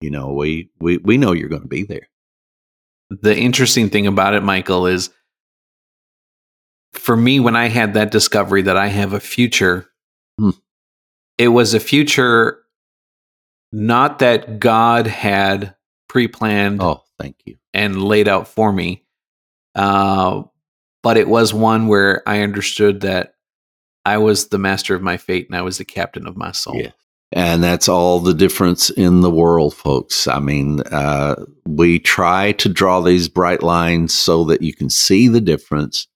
Speaker 3: you know, we we we know you're going to be there.
Speaker 1: The interesting thing about it, Michael, is for me, when I had that discovery that I have a future,
Speaker 3: Hmm.
Speaker 1: it was a future not that God had pre planned
Speaker 3: Oh, thank you.
Speaker 1: and laid out for me. Uh, but it was one where I understood that I was the master of my fate and I was the captain of my soul.
Speaker 3: Yeah. And that's all the difference in the world, folks. I mean, uh, we try to draw these bright lines so that you can see the difference,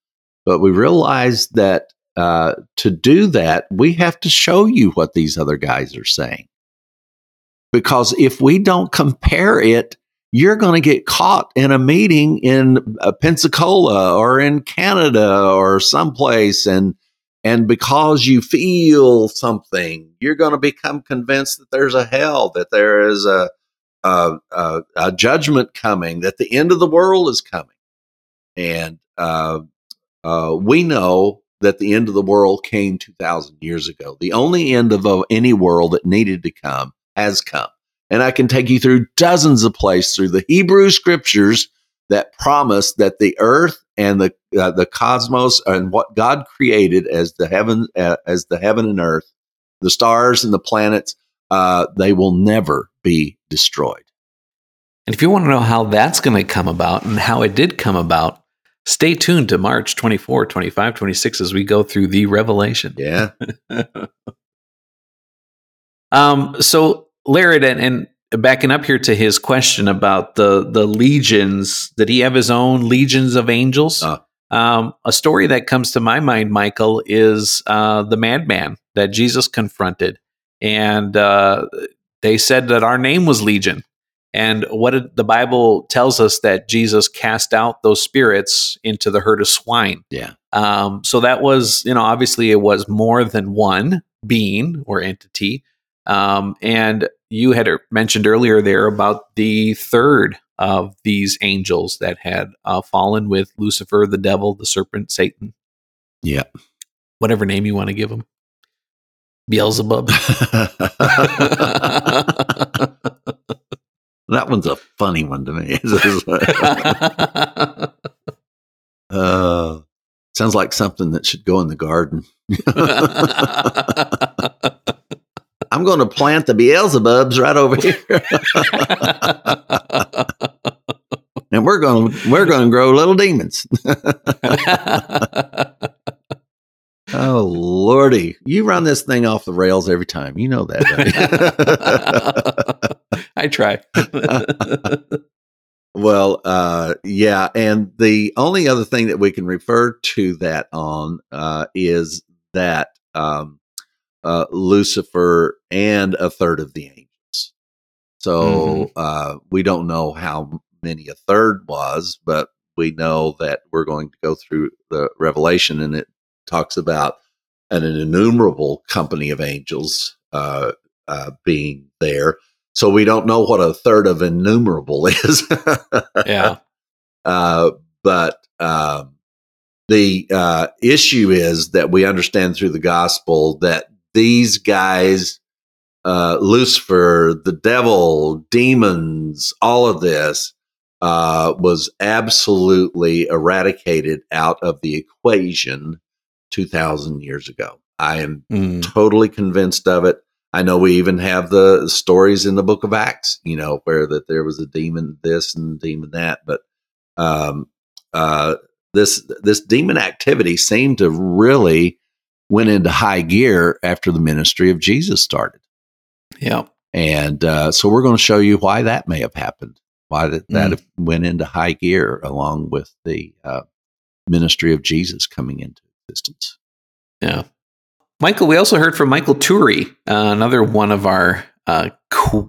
Speaker 3: but we realize that uh, to do that, we have to show you what these other guys are saying. Because if we don't compare it, you're going to get caught in a meeting in uh, Pensacola or in Canada or someplace and and because you feel something, you're going to become convinced that there's a hell, that there is a, a, a, a judgment coming, that the end of the world is coming. And uh, uh, we know that the end of the world came 2,000 years ago. The only end of uh, any world that needed to come has come. And I can take you through dozens of places through the Hebrew scriptures that promise that the earth and the uh, the cosmos and what God created as the heaven uh, as the heaven and earth, the stars and the planets, uh, they will never be destroyed.
Speaker 1: And if you want to know how that's going to come about and how it did come about, stay tuned to March 24, 25, 26 as we go through the revelation.
Speaker 3: Yeah,
Speaker 1: Um, so Laird, and, and backing up here to his question about the the legions, did he have his own legions of angels?
Speaker 3: Uh.
Speaker 1: um, a story that comes to my mind, Michael, is uh, the madman that Jesus confronted, and uh, they said that our name was Legion. And what the Bible tells us that Jesus cast out those spirits into the herd of swine.
Speaker 3: Yeah.
Speaker 1: Um, so that was, you know, obviously it was more than one being or entity, Um, and you had mentioned earlier there about the third of these angels that had uh, fallen with Lucifer, the devil, the serpent, Satan.
Speaker 3: Yeah.
Speaker 1: Whatever name you want to give him. Beelzebub.
Speaker 3: that one's a funny one to me. uh, sounds like something that should go in the garden. I'm going to plant the Beelzebubs right over here. and we're going to we're going to grow little demons. oh lordy, you run this thing off the rails every time. You know
Speaker 1: that. I try.
Speaker 3: well, uh, yeah, and the only other thing that we can refer to that on uh, is that um, uh, Lucifer and a third of the angels. So mm-hmm. uh, we don't know how many a third was, but we know that we're going to go through the Revelation, and it talks about an, an innumerable company of angels uh, uh, being there. So we don't know what a third of innumerable is.
Speaker 1: yeah.
Speaker 3: Uh, but um, the uh, issue is that we understand through the gospel that these guys, uh, Lucifer, the devil, demons, all of this uh, was absolutely eradicated out of the equation 2,000 years ago. I am mm. totally convinced of it. I know we even have the stories in the book of Acts, you know, where that there was a demon this and demon that, but um, uh, this this demon activity seemed to really went into high gear after the ministry of Jesus started.
Speaker 1: Yeah.
Speaker 3: And uh, so we're going to show you why that may have happened, why that, that mm. went into high gear along with the uh, ministry of Jesus coming into existence.
Speaker 1: Yeah. Michael, we also heard from Michael Turi, uh, another one of our uh,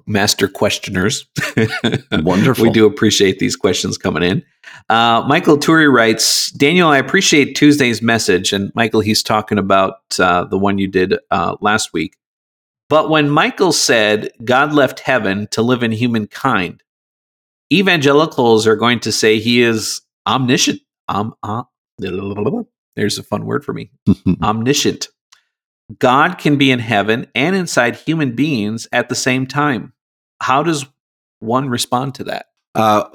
Speaker 1: master questioners.
Speaker 3: Wonderful.
Speaker 1: we do appreciate these questions coming in. Uh, Michael Turi writes Daniel, I appreciate Tuesday's message. And Michael, he's talking about uh, the one you did uh, last week. But when Michael said God left heaven to live in humankind, evangelicals are going to say he is omniscient. Um, uh, there's a fun word for me omniscient. God can be in heaven and inside human beings at the same time. How does one respond to that?
Speaker 3: Uh,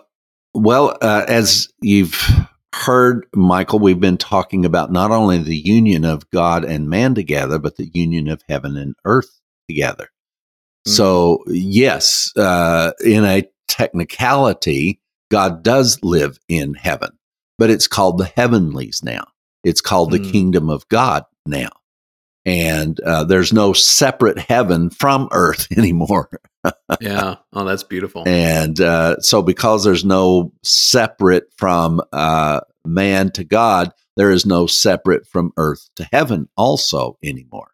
Speaker 3: well, uh, as you've heard, Michael, we've been talking about not only the union of God and man together, but the union of heaven and earth together. Mm-hmm. So, yes, uh, in a technicality, God does live in heaven, but it's called the heavenlies now. It's called mm-hmm. the mm. kingdom of God now and uh, there's no separate heaven from earth anymore.
Speaker 1: yeah. Oh, that's beautiful.
Speaker 3: And uh, so, because there's no separate from uh, man to God, there is no separate from earth to heaven also anymore.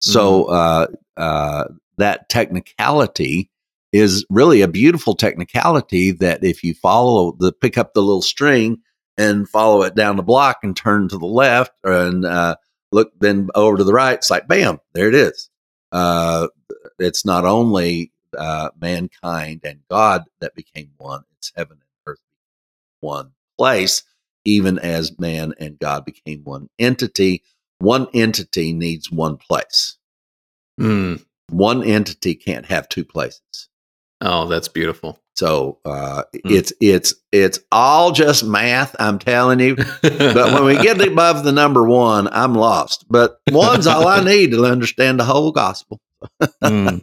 Speaker 3: So, mm-hmm. Uh, uh, that technicality is really a beautiful technicality that if you follow the pick up the little string and follow it down the block and turn to the left and uh, look then over to the right, it's like bam, there it is. Uh, it's not only uh, mankind and God that became one; it's heaven and earth one place. Even as man and God became one entity, one entity needs one place.
Speaker 1: Mm.
Speaker 3: One entity can't have two places.
Speaker 1: Oh, that's beautiful.
Speaker 3: So uh, mm. it's it's it's all just math. I'm telling you. but when we get above the number one, I'm lost. But one's all I need to understand the whole gospel. mm.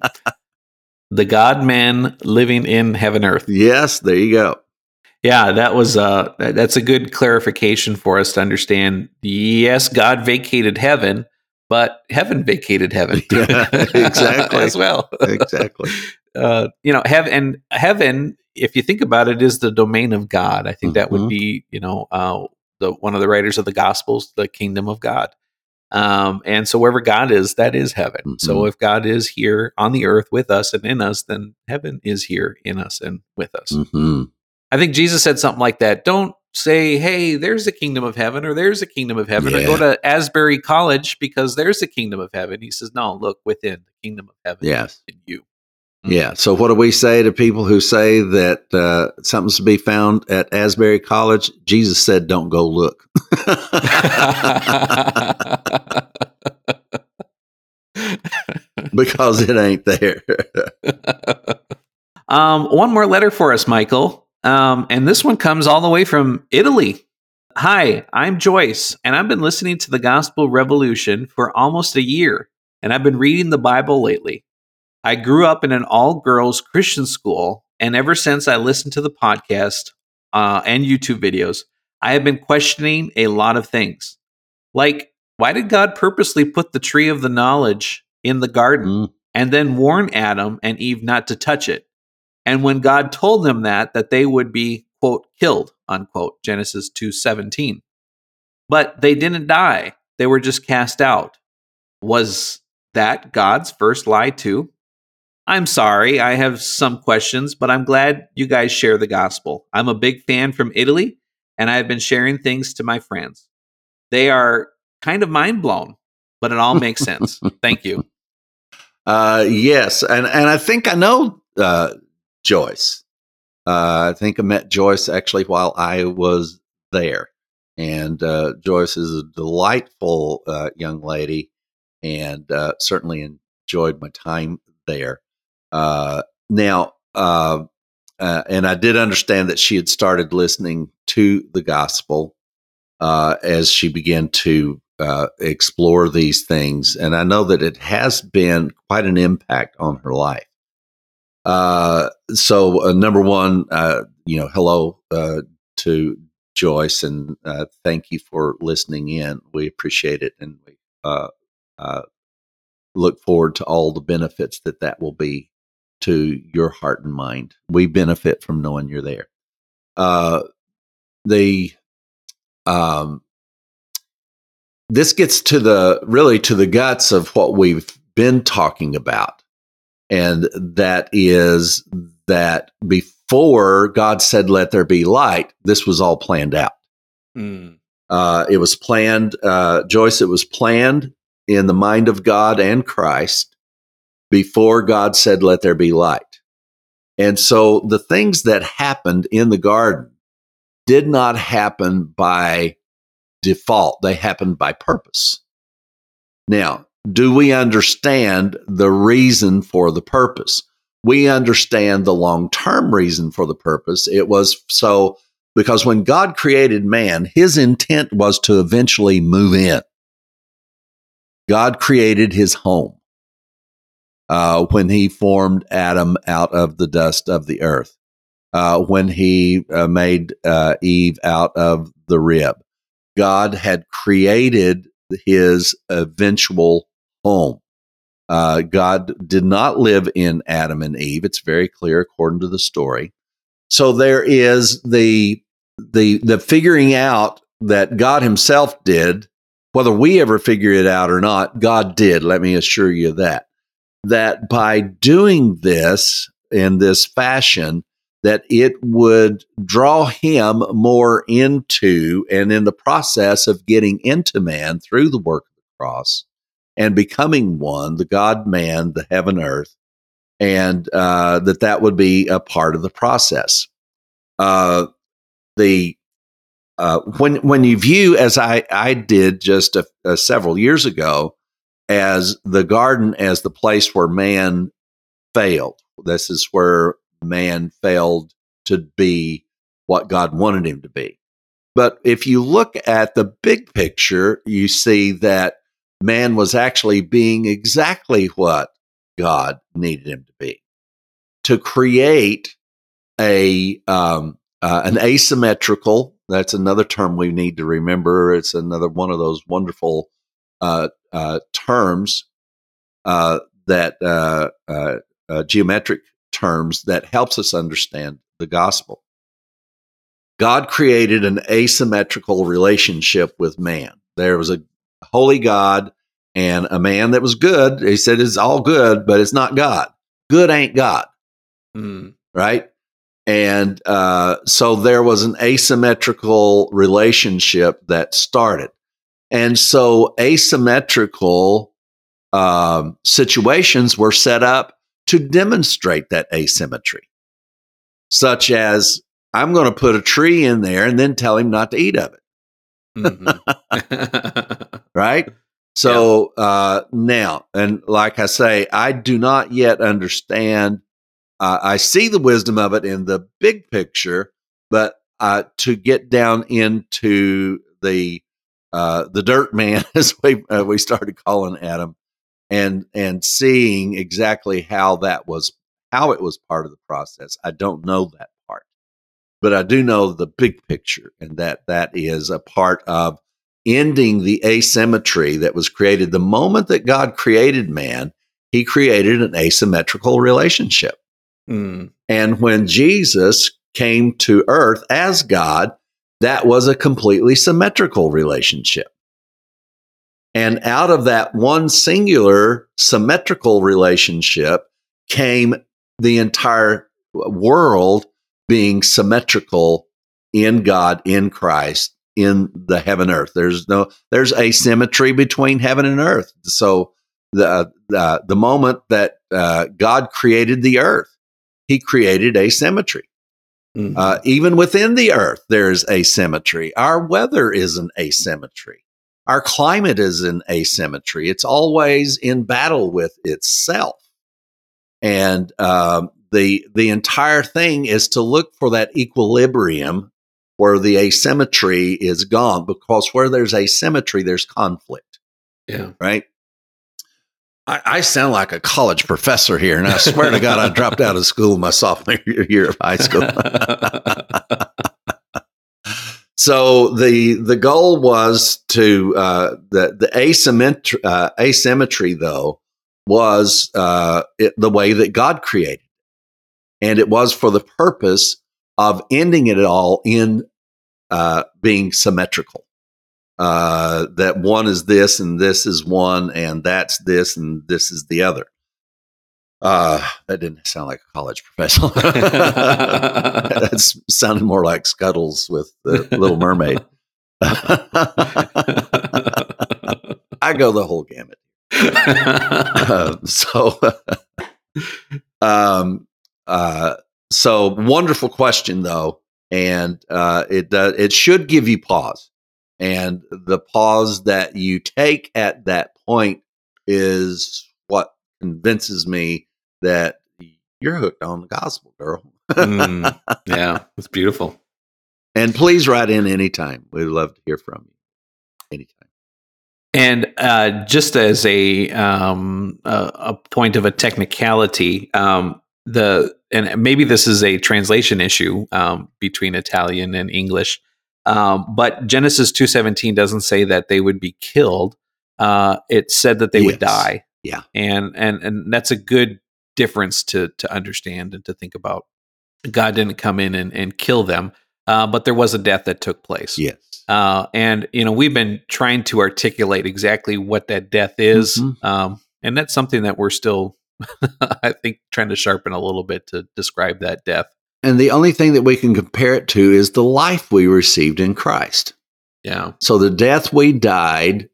Speaker 1: The God Man living in heaven earth.
Speaker 3: Yes, there you go.
Speaker 1: Yeah, that was uh that's a good clarification for us to understand. Yes, God vacated heaven, but heaven vacated heaven.
Speaker 3: yeah, exactly.
Speaker 1: as well.
Speaker 3: exactly
Speaker 1: uh, you know, heaven and heaven, if you think about it, is the domain of God. I think mm-hmm. that would mm-hmm. be, you know, uh, the one of the writers of the Gospels, the kingdom of God. Um, and so wherever God is, that is heaven. Mm-hmm. So if God is here on the earth with us and in us, then heaven is here in us and with us.
Speaker 3: Mm-hmm.
Speaker 1: I think Jesus said something like that. Don't say, "Hey, there's a kingdom of heaven," or "There's a kingdom of heaven," or go to Asbury College because there's a kingdom of heaven. He says, "No, look within the kingdom of heaven
Speaker 3: Yes.
Speaker 1: in you."
Speaker 3: Yeah. So, what do we say to people who say that uh, something's to be found at Asbury College? Jesus said, "Don't go look," because it ain't there.
Speaker 1: um, one more letter for us, Michael. Um, and this one comes all the way from Italy. Hi, I'm Joyce, and I've been listening to the Gospel Revolution for almost a year, and I've been reading the Bible lately. I grew up in an all girls Christian school, and ever since I listened to the podcast uh, and YouTube videos, I have been questioning a lot of things. Like, why did God purposely put the tree of the knowledge in the garden?
Speaker 3: Mm.
Speaker 1: and then warn Adam and Eve not to touch it. And when God told them that that they would be quote killed unquote Genesis 2:17. But they didn't die. They were just cast out. Was that God's first lie too? I'm sorry, I have some questions, but I'm glad you guys share the gospel. I'm a big fan from Italy and I've been sharing things to my friends. They are kind of mind blown, but it all makes sense. Thank you.
Speaker 3: Uh, yes, and and I think I know uh, Joyce. Uh, I think I met Joyce actually while I was there, and uh, Joyce is a delightful uh, young lady, and uh, certainly enjoyed my time there. Uh, now, uh, and I did understand that she had started listening to the gospel as she began to explore these things. And I know that it has been quite an impact on her life. Uh, so, uh, number one, uh, you know, hello uh, to Joyce, and uh, thank you for listening in. We appreciate it, and we uh, uh, look forward to all the benefits that that will be to your heart and mind. We benefit from knowing you're there. Uh, the um, this gets to the really to the guts of what we've been talking about and that is that before god said let there be light this was all planned out
Speaker 1: Mm.
Speaker 3: uh, it was planned uh, joyce it was planned in the mind of god and christ before god said let there be light and so the things that happened in the garden did not happen by default, they happened by purpose. Now, do we understand the reason for the purpose? We understand the long term reason for the purpose. It was so because when God created man, his intent was to eventually move in. God created his home uh, when he formed Adam out of the dust of the earth, uh, when he uh, made uh, Eve out of the rib. God had created his eventual home. Uh, God did not live in Adam and Eve. It's very clear according to the story. So there is the the the figuring out that God Himself did, whether we ever figure it out or not. God did. Let me assure you that that by doing this in this fashion, that it would draw him more into and in the process of getting into man through the work of the cross and becoming one, the God man, the heaven earth, and uh, that that would be a part of the process. Uh, the uh, when when you view as I I did just a, a several years ago as the garden as the place where man failed. This is where man failed to be what God wanted him to be. But if you look at the big picture, you see that man was actually being exactly what God needed him to be to create a um, uh, an asymmetrical. That's another term we need to remember. It's another one of those wonderful uh, uh, terms uh, that uh, uh, geometric terms that helps us understand the gospel. God created an asymmetrical relationship with man. There was a holy God and a man that was good. He said it's all good, but it's not God. Good ain't God,
Speaker 1: Mm.
Speaker 3: right? And uh, so there was an asymmetrical relationship that started. And so asymmetrical um, situations were set up to demonstrate that asymmetry, such as I'm going to put a tree in there and then tell him not to eat of it.
Speaker 1: Mm-hmm.
Speaker 3: right? So uh, now, and like I say, I do not yet understand. Uh, I see the wisdom of it in the big picture, but uh, to get down into the uh, the dirt man, as we uh, we started calling Adam, and and seeing exactly how that was how it was part of the process, I don't know that but I do know the big picture, and that that is a part of ending the asymmetry that was created the moment that God created man. He created an asymmetrical relationship.
Speaker 1: Mm.
Speaker 3: And when Jesus came to earth as God, that was a completely symmetrical relationship. And out of that one singular symmetrical relationship came the entire world being symmetrical in God, in Christ, in the heaven earth. There's no there's asymmetry between heaven and earth. So the the, the moment that uh, God created the earth, He created asymmetry.
Speaker 1: Mhm.
Speaker 3: Uh, even within the earth, there's asymmetry. Our weather is an asymmetry. Our climate is an asymmetry. It's always in battle with itself. And um, the the entire thing is to look for that equilibrium where the asymmetry is gone, because where there's asymmetry, there's conflict,
Speaker 1: yeah.
Speaker 3: right? I, I sound like a college professor here, and I swear to God, I dropped out of school my sophomore year of high school. so the the goal was to uh, the the asymmetry, uh, asymmetry though was uh, it, the way that God created, and it was for the purpose of ending it all in uh, being symmetrical. Uh, that one is this and this is one, and that's this and this is the other. Uh, that didn't sound like a college professor. that sounded more like Scuttles with the Little Mermaid. I go the whole gamut. Uh, so, um, uh, so wonderful question though, and uh, it does it should give you pause, and the pause that you take at that point is what convinces me that you're hooked on the gospel, girl.
Speaker 1: Mm, yeah, it's beautiful.
Speaker 3: And please write in anytime. We'd love to hear from you anytime.
Speaker 1: And uh, just as a um, a, a point of a technicality, um, the and maybe this is a translation issue um, between Italian and English, um, but Genesis two seventeen doesn't say that they would be killed. Uh, it said that they would die.
Speaker 3: Yeah.
Speaker 1: and and and that's a good difference to to understand and to think about. God didn't come in and, and kill them, uh, but there was a death that took place.
Speaker 3: Yes.
Speaker 1: Uh, and you know we've been trying to articulate exactly what that death is,
Speaker 3: Mhm.
Speaker 1: um, and that's something that we're still, I think, trying to sharpen a little bit to describe that death.
Speaker 3: And the only thing that we can compare it to is the life we received in Christ.
Speaker 1: Yeah,
Speaker 3: So the death we died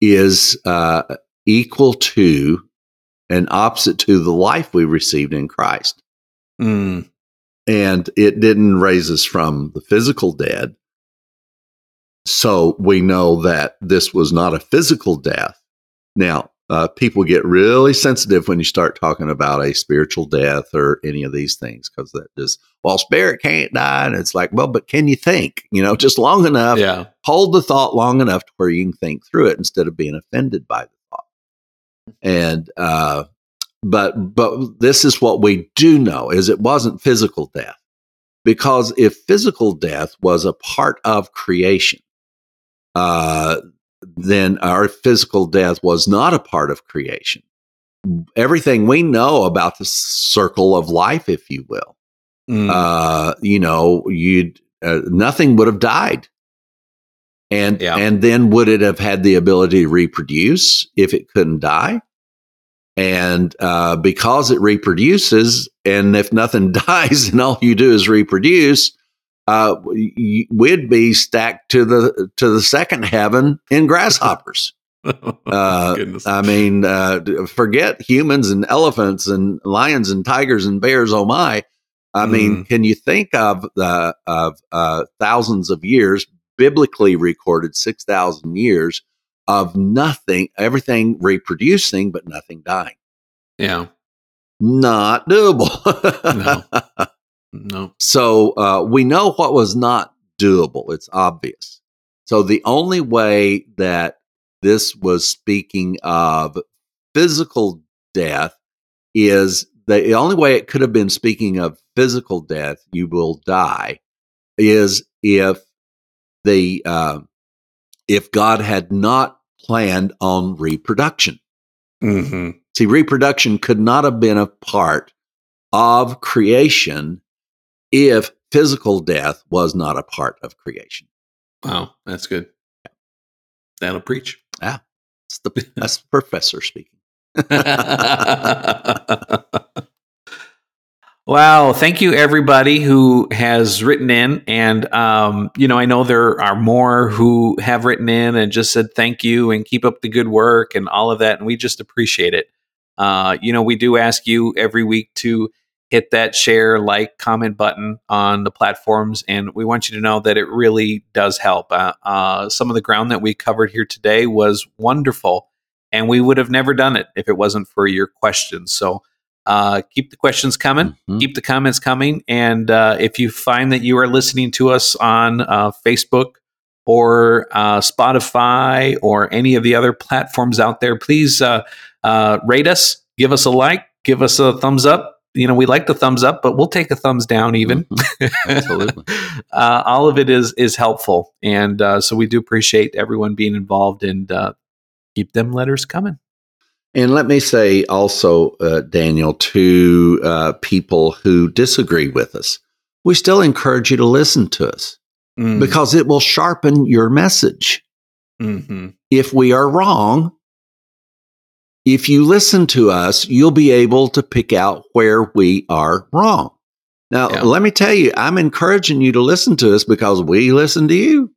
Speaker 3: is uh, equal to and opposite to the life we received in Christ.
Speaker 1: mm,
Speaker 3: And it didn't raise us from the physical dead. So we know that this was not a physical death. Now, uh, people get really sensitive when you start talking about a spiritual death or any of these things because that just, well, spirit can't die. And it's like, well, but can you think, you know, just long enough
Speaker 1: yeah,
Speaker 3: hold the thought long enough to where you can think through it instead of being offended by the thought. And uh, but but this is what we do know is it wasn't physical death because if physical death was a part of creation, uh, then our physical death was not a part of creation. Everything we know about the circle of life, if you will,
Speaker 1: mm,
Speaker 3: uh, you know, you'd uh, nothing would have died. And
Speaker 1: Yeah.
Speaker 3: and then would it have had the ability to reproduce if it couldn't die? And uh, because it reproduces, and if nothing dies and all you do is reproduce, uh, we'd be stacked to the to the second heaven in grasshoppers. uh, I mean, uh, forget humans and elephants and lions and tigers and bears. Oh my! I mm. mean, can you think of the of uh, thousands of years, biblically recorded six thousand years of nothing, everything reproducing but nothing dying?
Speaker 1: Yeah,
Speaker 3: not doable.
Speaker 1: no. no.
Speaker 3: So uh, we know what was not doable. It's obvious. So the only way that this was speaking of physical death is the only way it could have been speaking of physical death, you will die, is if the uh, if God had not planned on reproduction.
Speaker 1: Mm-hmm.
Speaker 3: See, reproduction could not have been a part of creation if physical death was not a part of creation.
Speaker 1: Wow, that's good. That'll preach.
Speaker 3: Yeah, that's the that's the professor speaking.
Speaker 1: Wow. Thank you, everybody who has written in. And, um, you know, I know there are more who have written in and just said thank you and keep up the good work and all of that. And we just appreciate it. Uh, you know, we do ask you every week to hit that share, like, comment button on the platforms. And we want you to know that it really does help. Uh, uh, some of the ground that we covered here today was wonderful. And we would have never done it if it wasn't for your questions. So, uh, keep the questions coming, mm-hmm. keep the comments coming. And uh, if you find that you are listening to us on uh, Facebook or uh, Spotify or any of the other platforms out there, please uh, uh, rate us, give us a like, give us a thumbs up. You know, we like the thumbs up, but we'll take a thumbs down even.
Speaker 3: Mm-hmm. Absolutely.
Speaker 1: all of it is is helpful, and so we do appreciate everyone being involved and keep them letters coming.
Speaker 3: And let me say also, uh, Daniel, to uh, people who disagree with us, we still encourage you to listen to us mm. because it will sharpen your message.
Speaker 1: Mm-hmm.
Speaker 3: If we are wrong, if you listen to us, you'll be able to pick out where we are wrong. Now, yeah. let me tell you, I'm encouraging you to listen to us because we listen to you.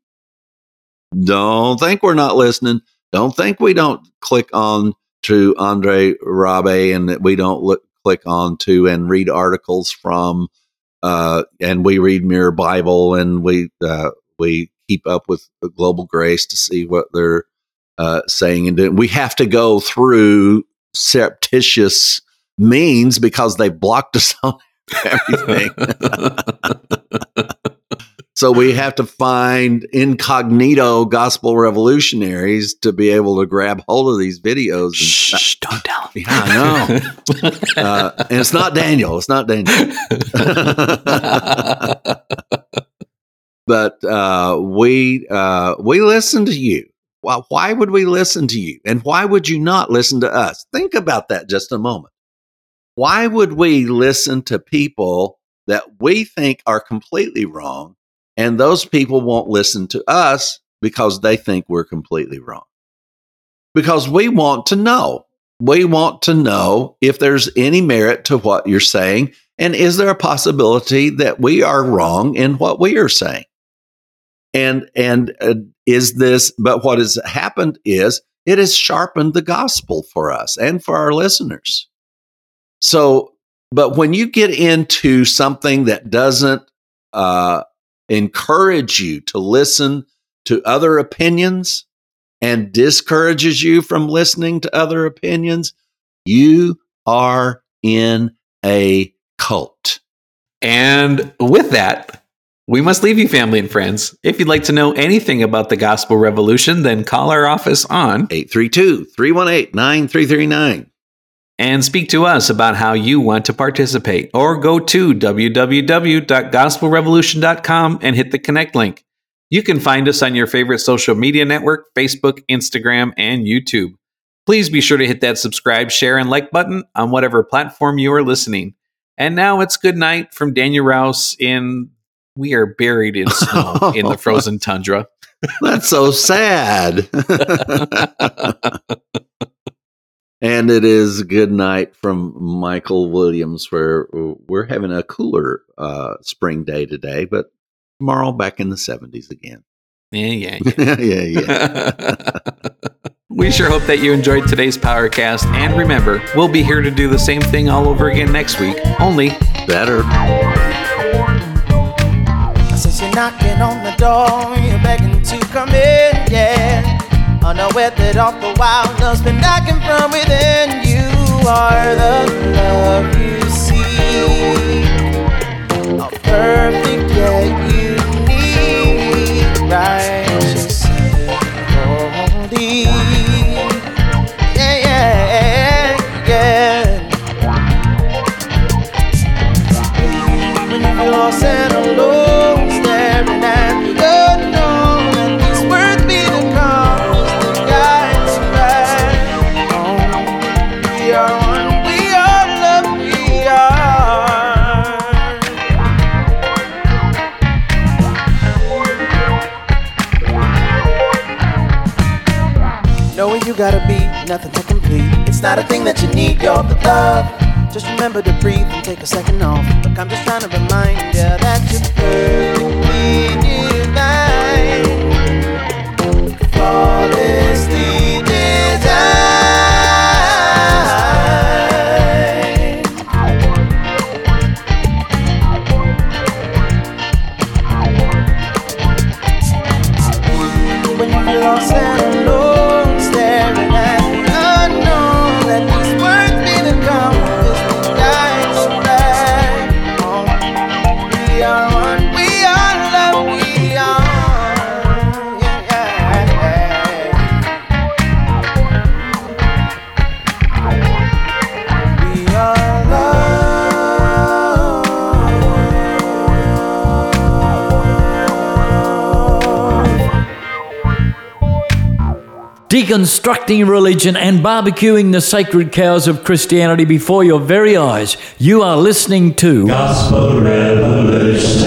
Speaker 3: Don't think we're not listening. Don't think we don't click on to Andre Rabe and that we don't look, click on to and read articles from, uh, and we read Mirror Bible and we uh, we keep up with Global Grace to see what they're uh, saying and doing. We have to go through surreptitious means because they blocked us on everything. So we have to find incognito gospel revolutionaries to be able to grab hold of these videos.
Speaker 1: Shh, don't tell them.
Speaker 3: Yeah, I know. uh, and it's not Daniel. It's not Daniel. but uh, we uh, we listen to you. Why, why would we listen to you? And why would you not listen to us? Think about that just a moment. Why would we listen to people that we think are completely wrong and those people won't listen to us because they think we're completely wrong. Because we want to know. We want to know if there's any merit to what you're saying. And is there a possibility that we are wrong in what we are saying? And, and uh, is this, but what has happened is it has sharpened the gospel for us and for our listeners. So, but when you get into something that doesn't uh, encourage you to listen to other opinions and discourages you from listening to other opinions, you are in a cult.
Speaker 1: And with that, we must leave you, family and friends. If you'd like to know anything about the gospel revolution, then call our office on
Speaker 3: 832 318 9339
Speaker 1: and speak to us about how you want to participate. Or go to www.gospelrevolution.com and hit the connect link. You can find us on your favorite social media network Facebook, Instagram, and YouTube. Please be sure to hit that subscribe, share, and like button on whatever platform you are listening. And now it's good night from Daniel Rouse in We Are Buried in Snow in the Frozen Tundra.
Speaker 3: That's so sad. And it is good night from Michael Williams, where we're having a cooler uh, spring day today, but tomorrow back in the 70s again.
Speaker 1: Yeah, yeah,
Speaker 3: yeah, yeah. yeah.
Speaker 1: we sure hope that you enjoyed today's Powercast. And remember, we'll be here to do the same thing all over again next week, only
Speaker 3: better.
Speaker 2: You're knocking on the door, you're begging to come in, yeah. Unaware that all the while love's been knocking from within. You are the love you see. A perfect yet unique, righteous, It's not a thing that you need, you're the love. Just remember to breathe and take a second off. Look, I'm just trying to remind you that you're perfectly
Speaker 4: Deconstructing religion and barbecuing the sacred cows of Christianity before your very eyes. You are listening to
Speaker 5: Gospel Revolution.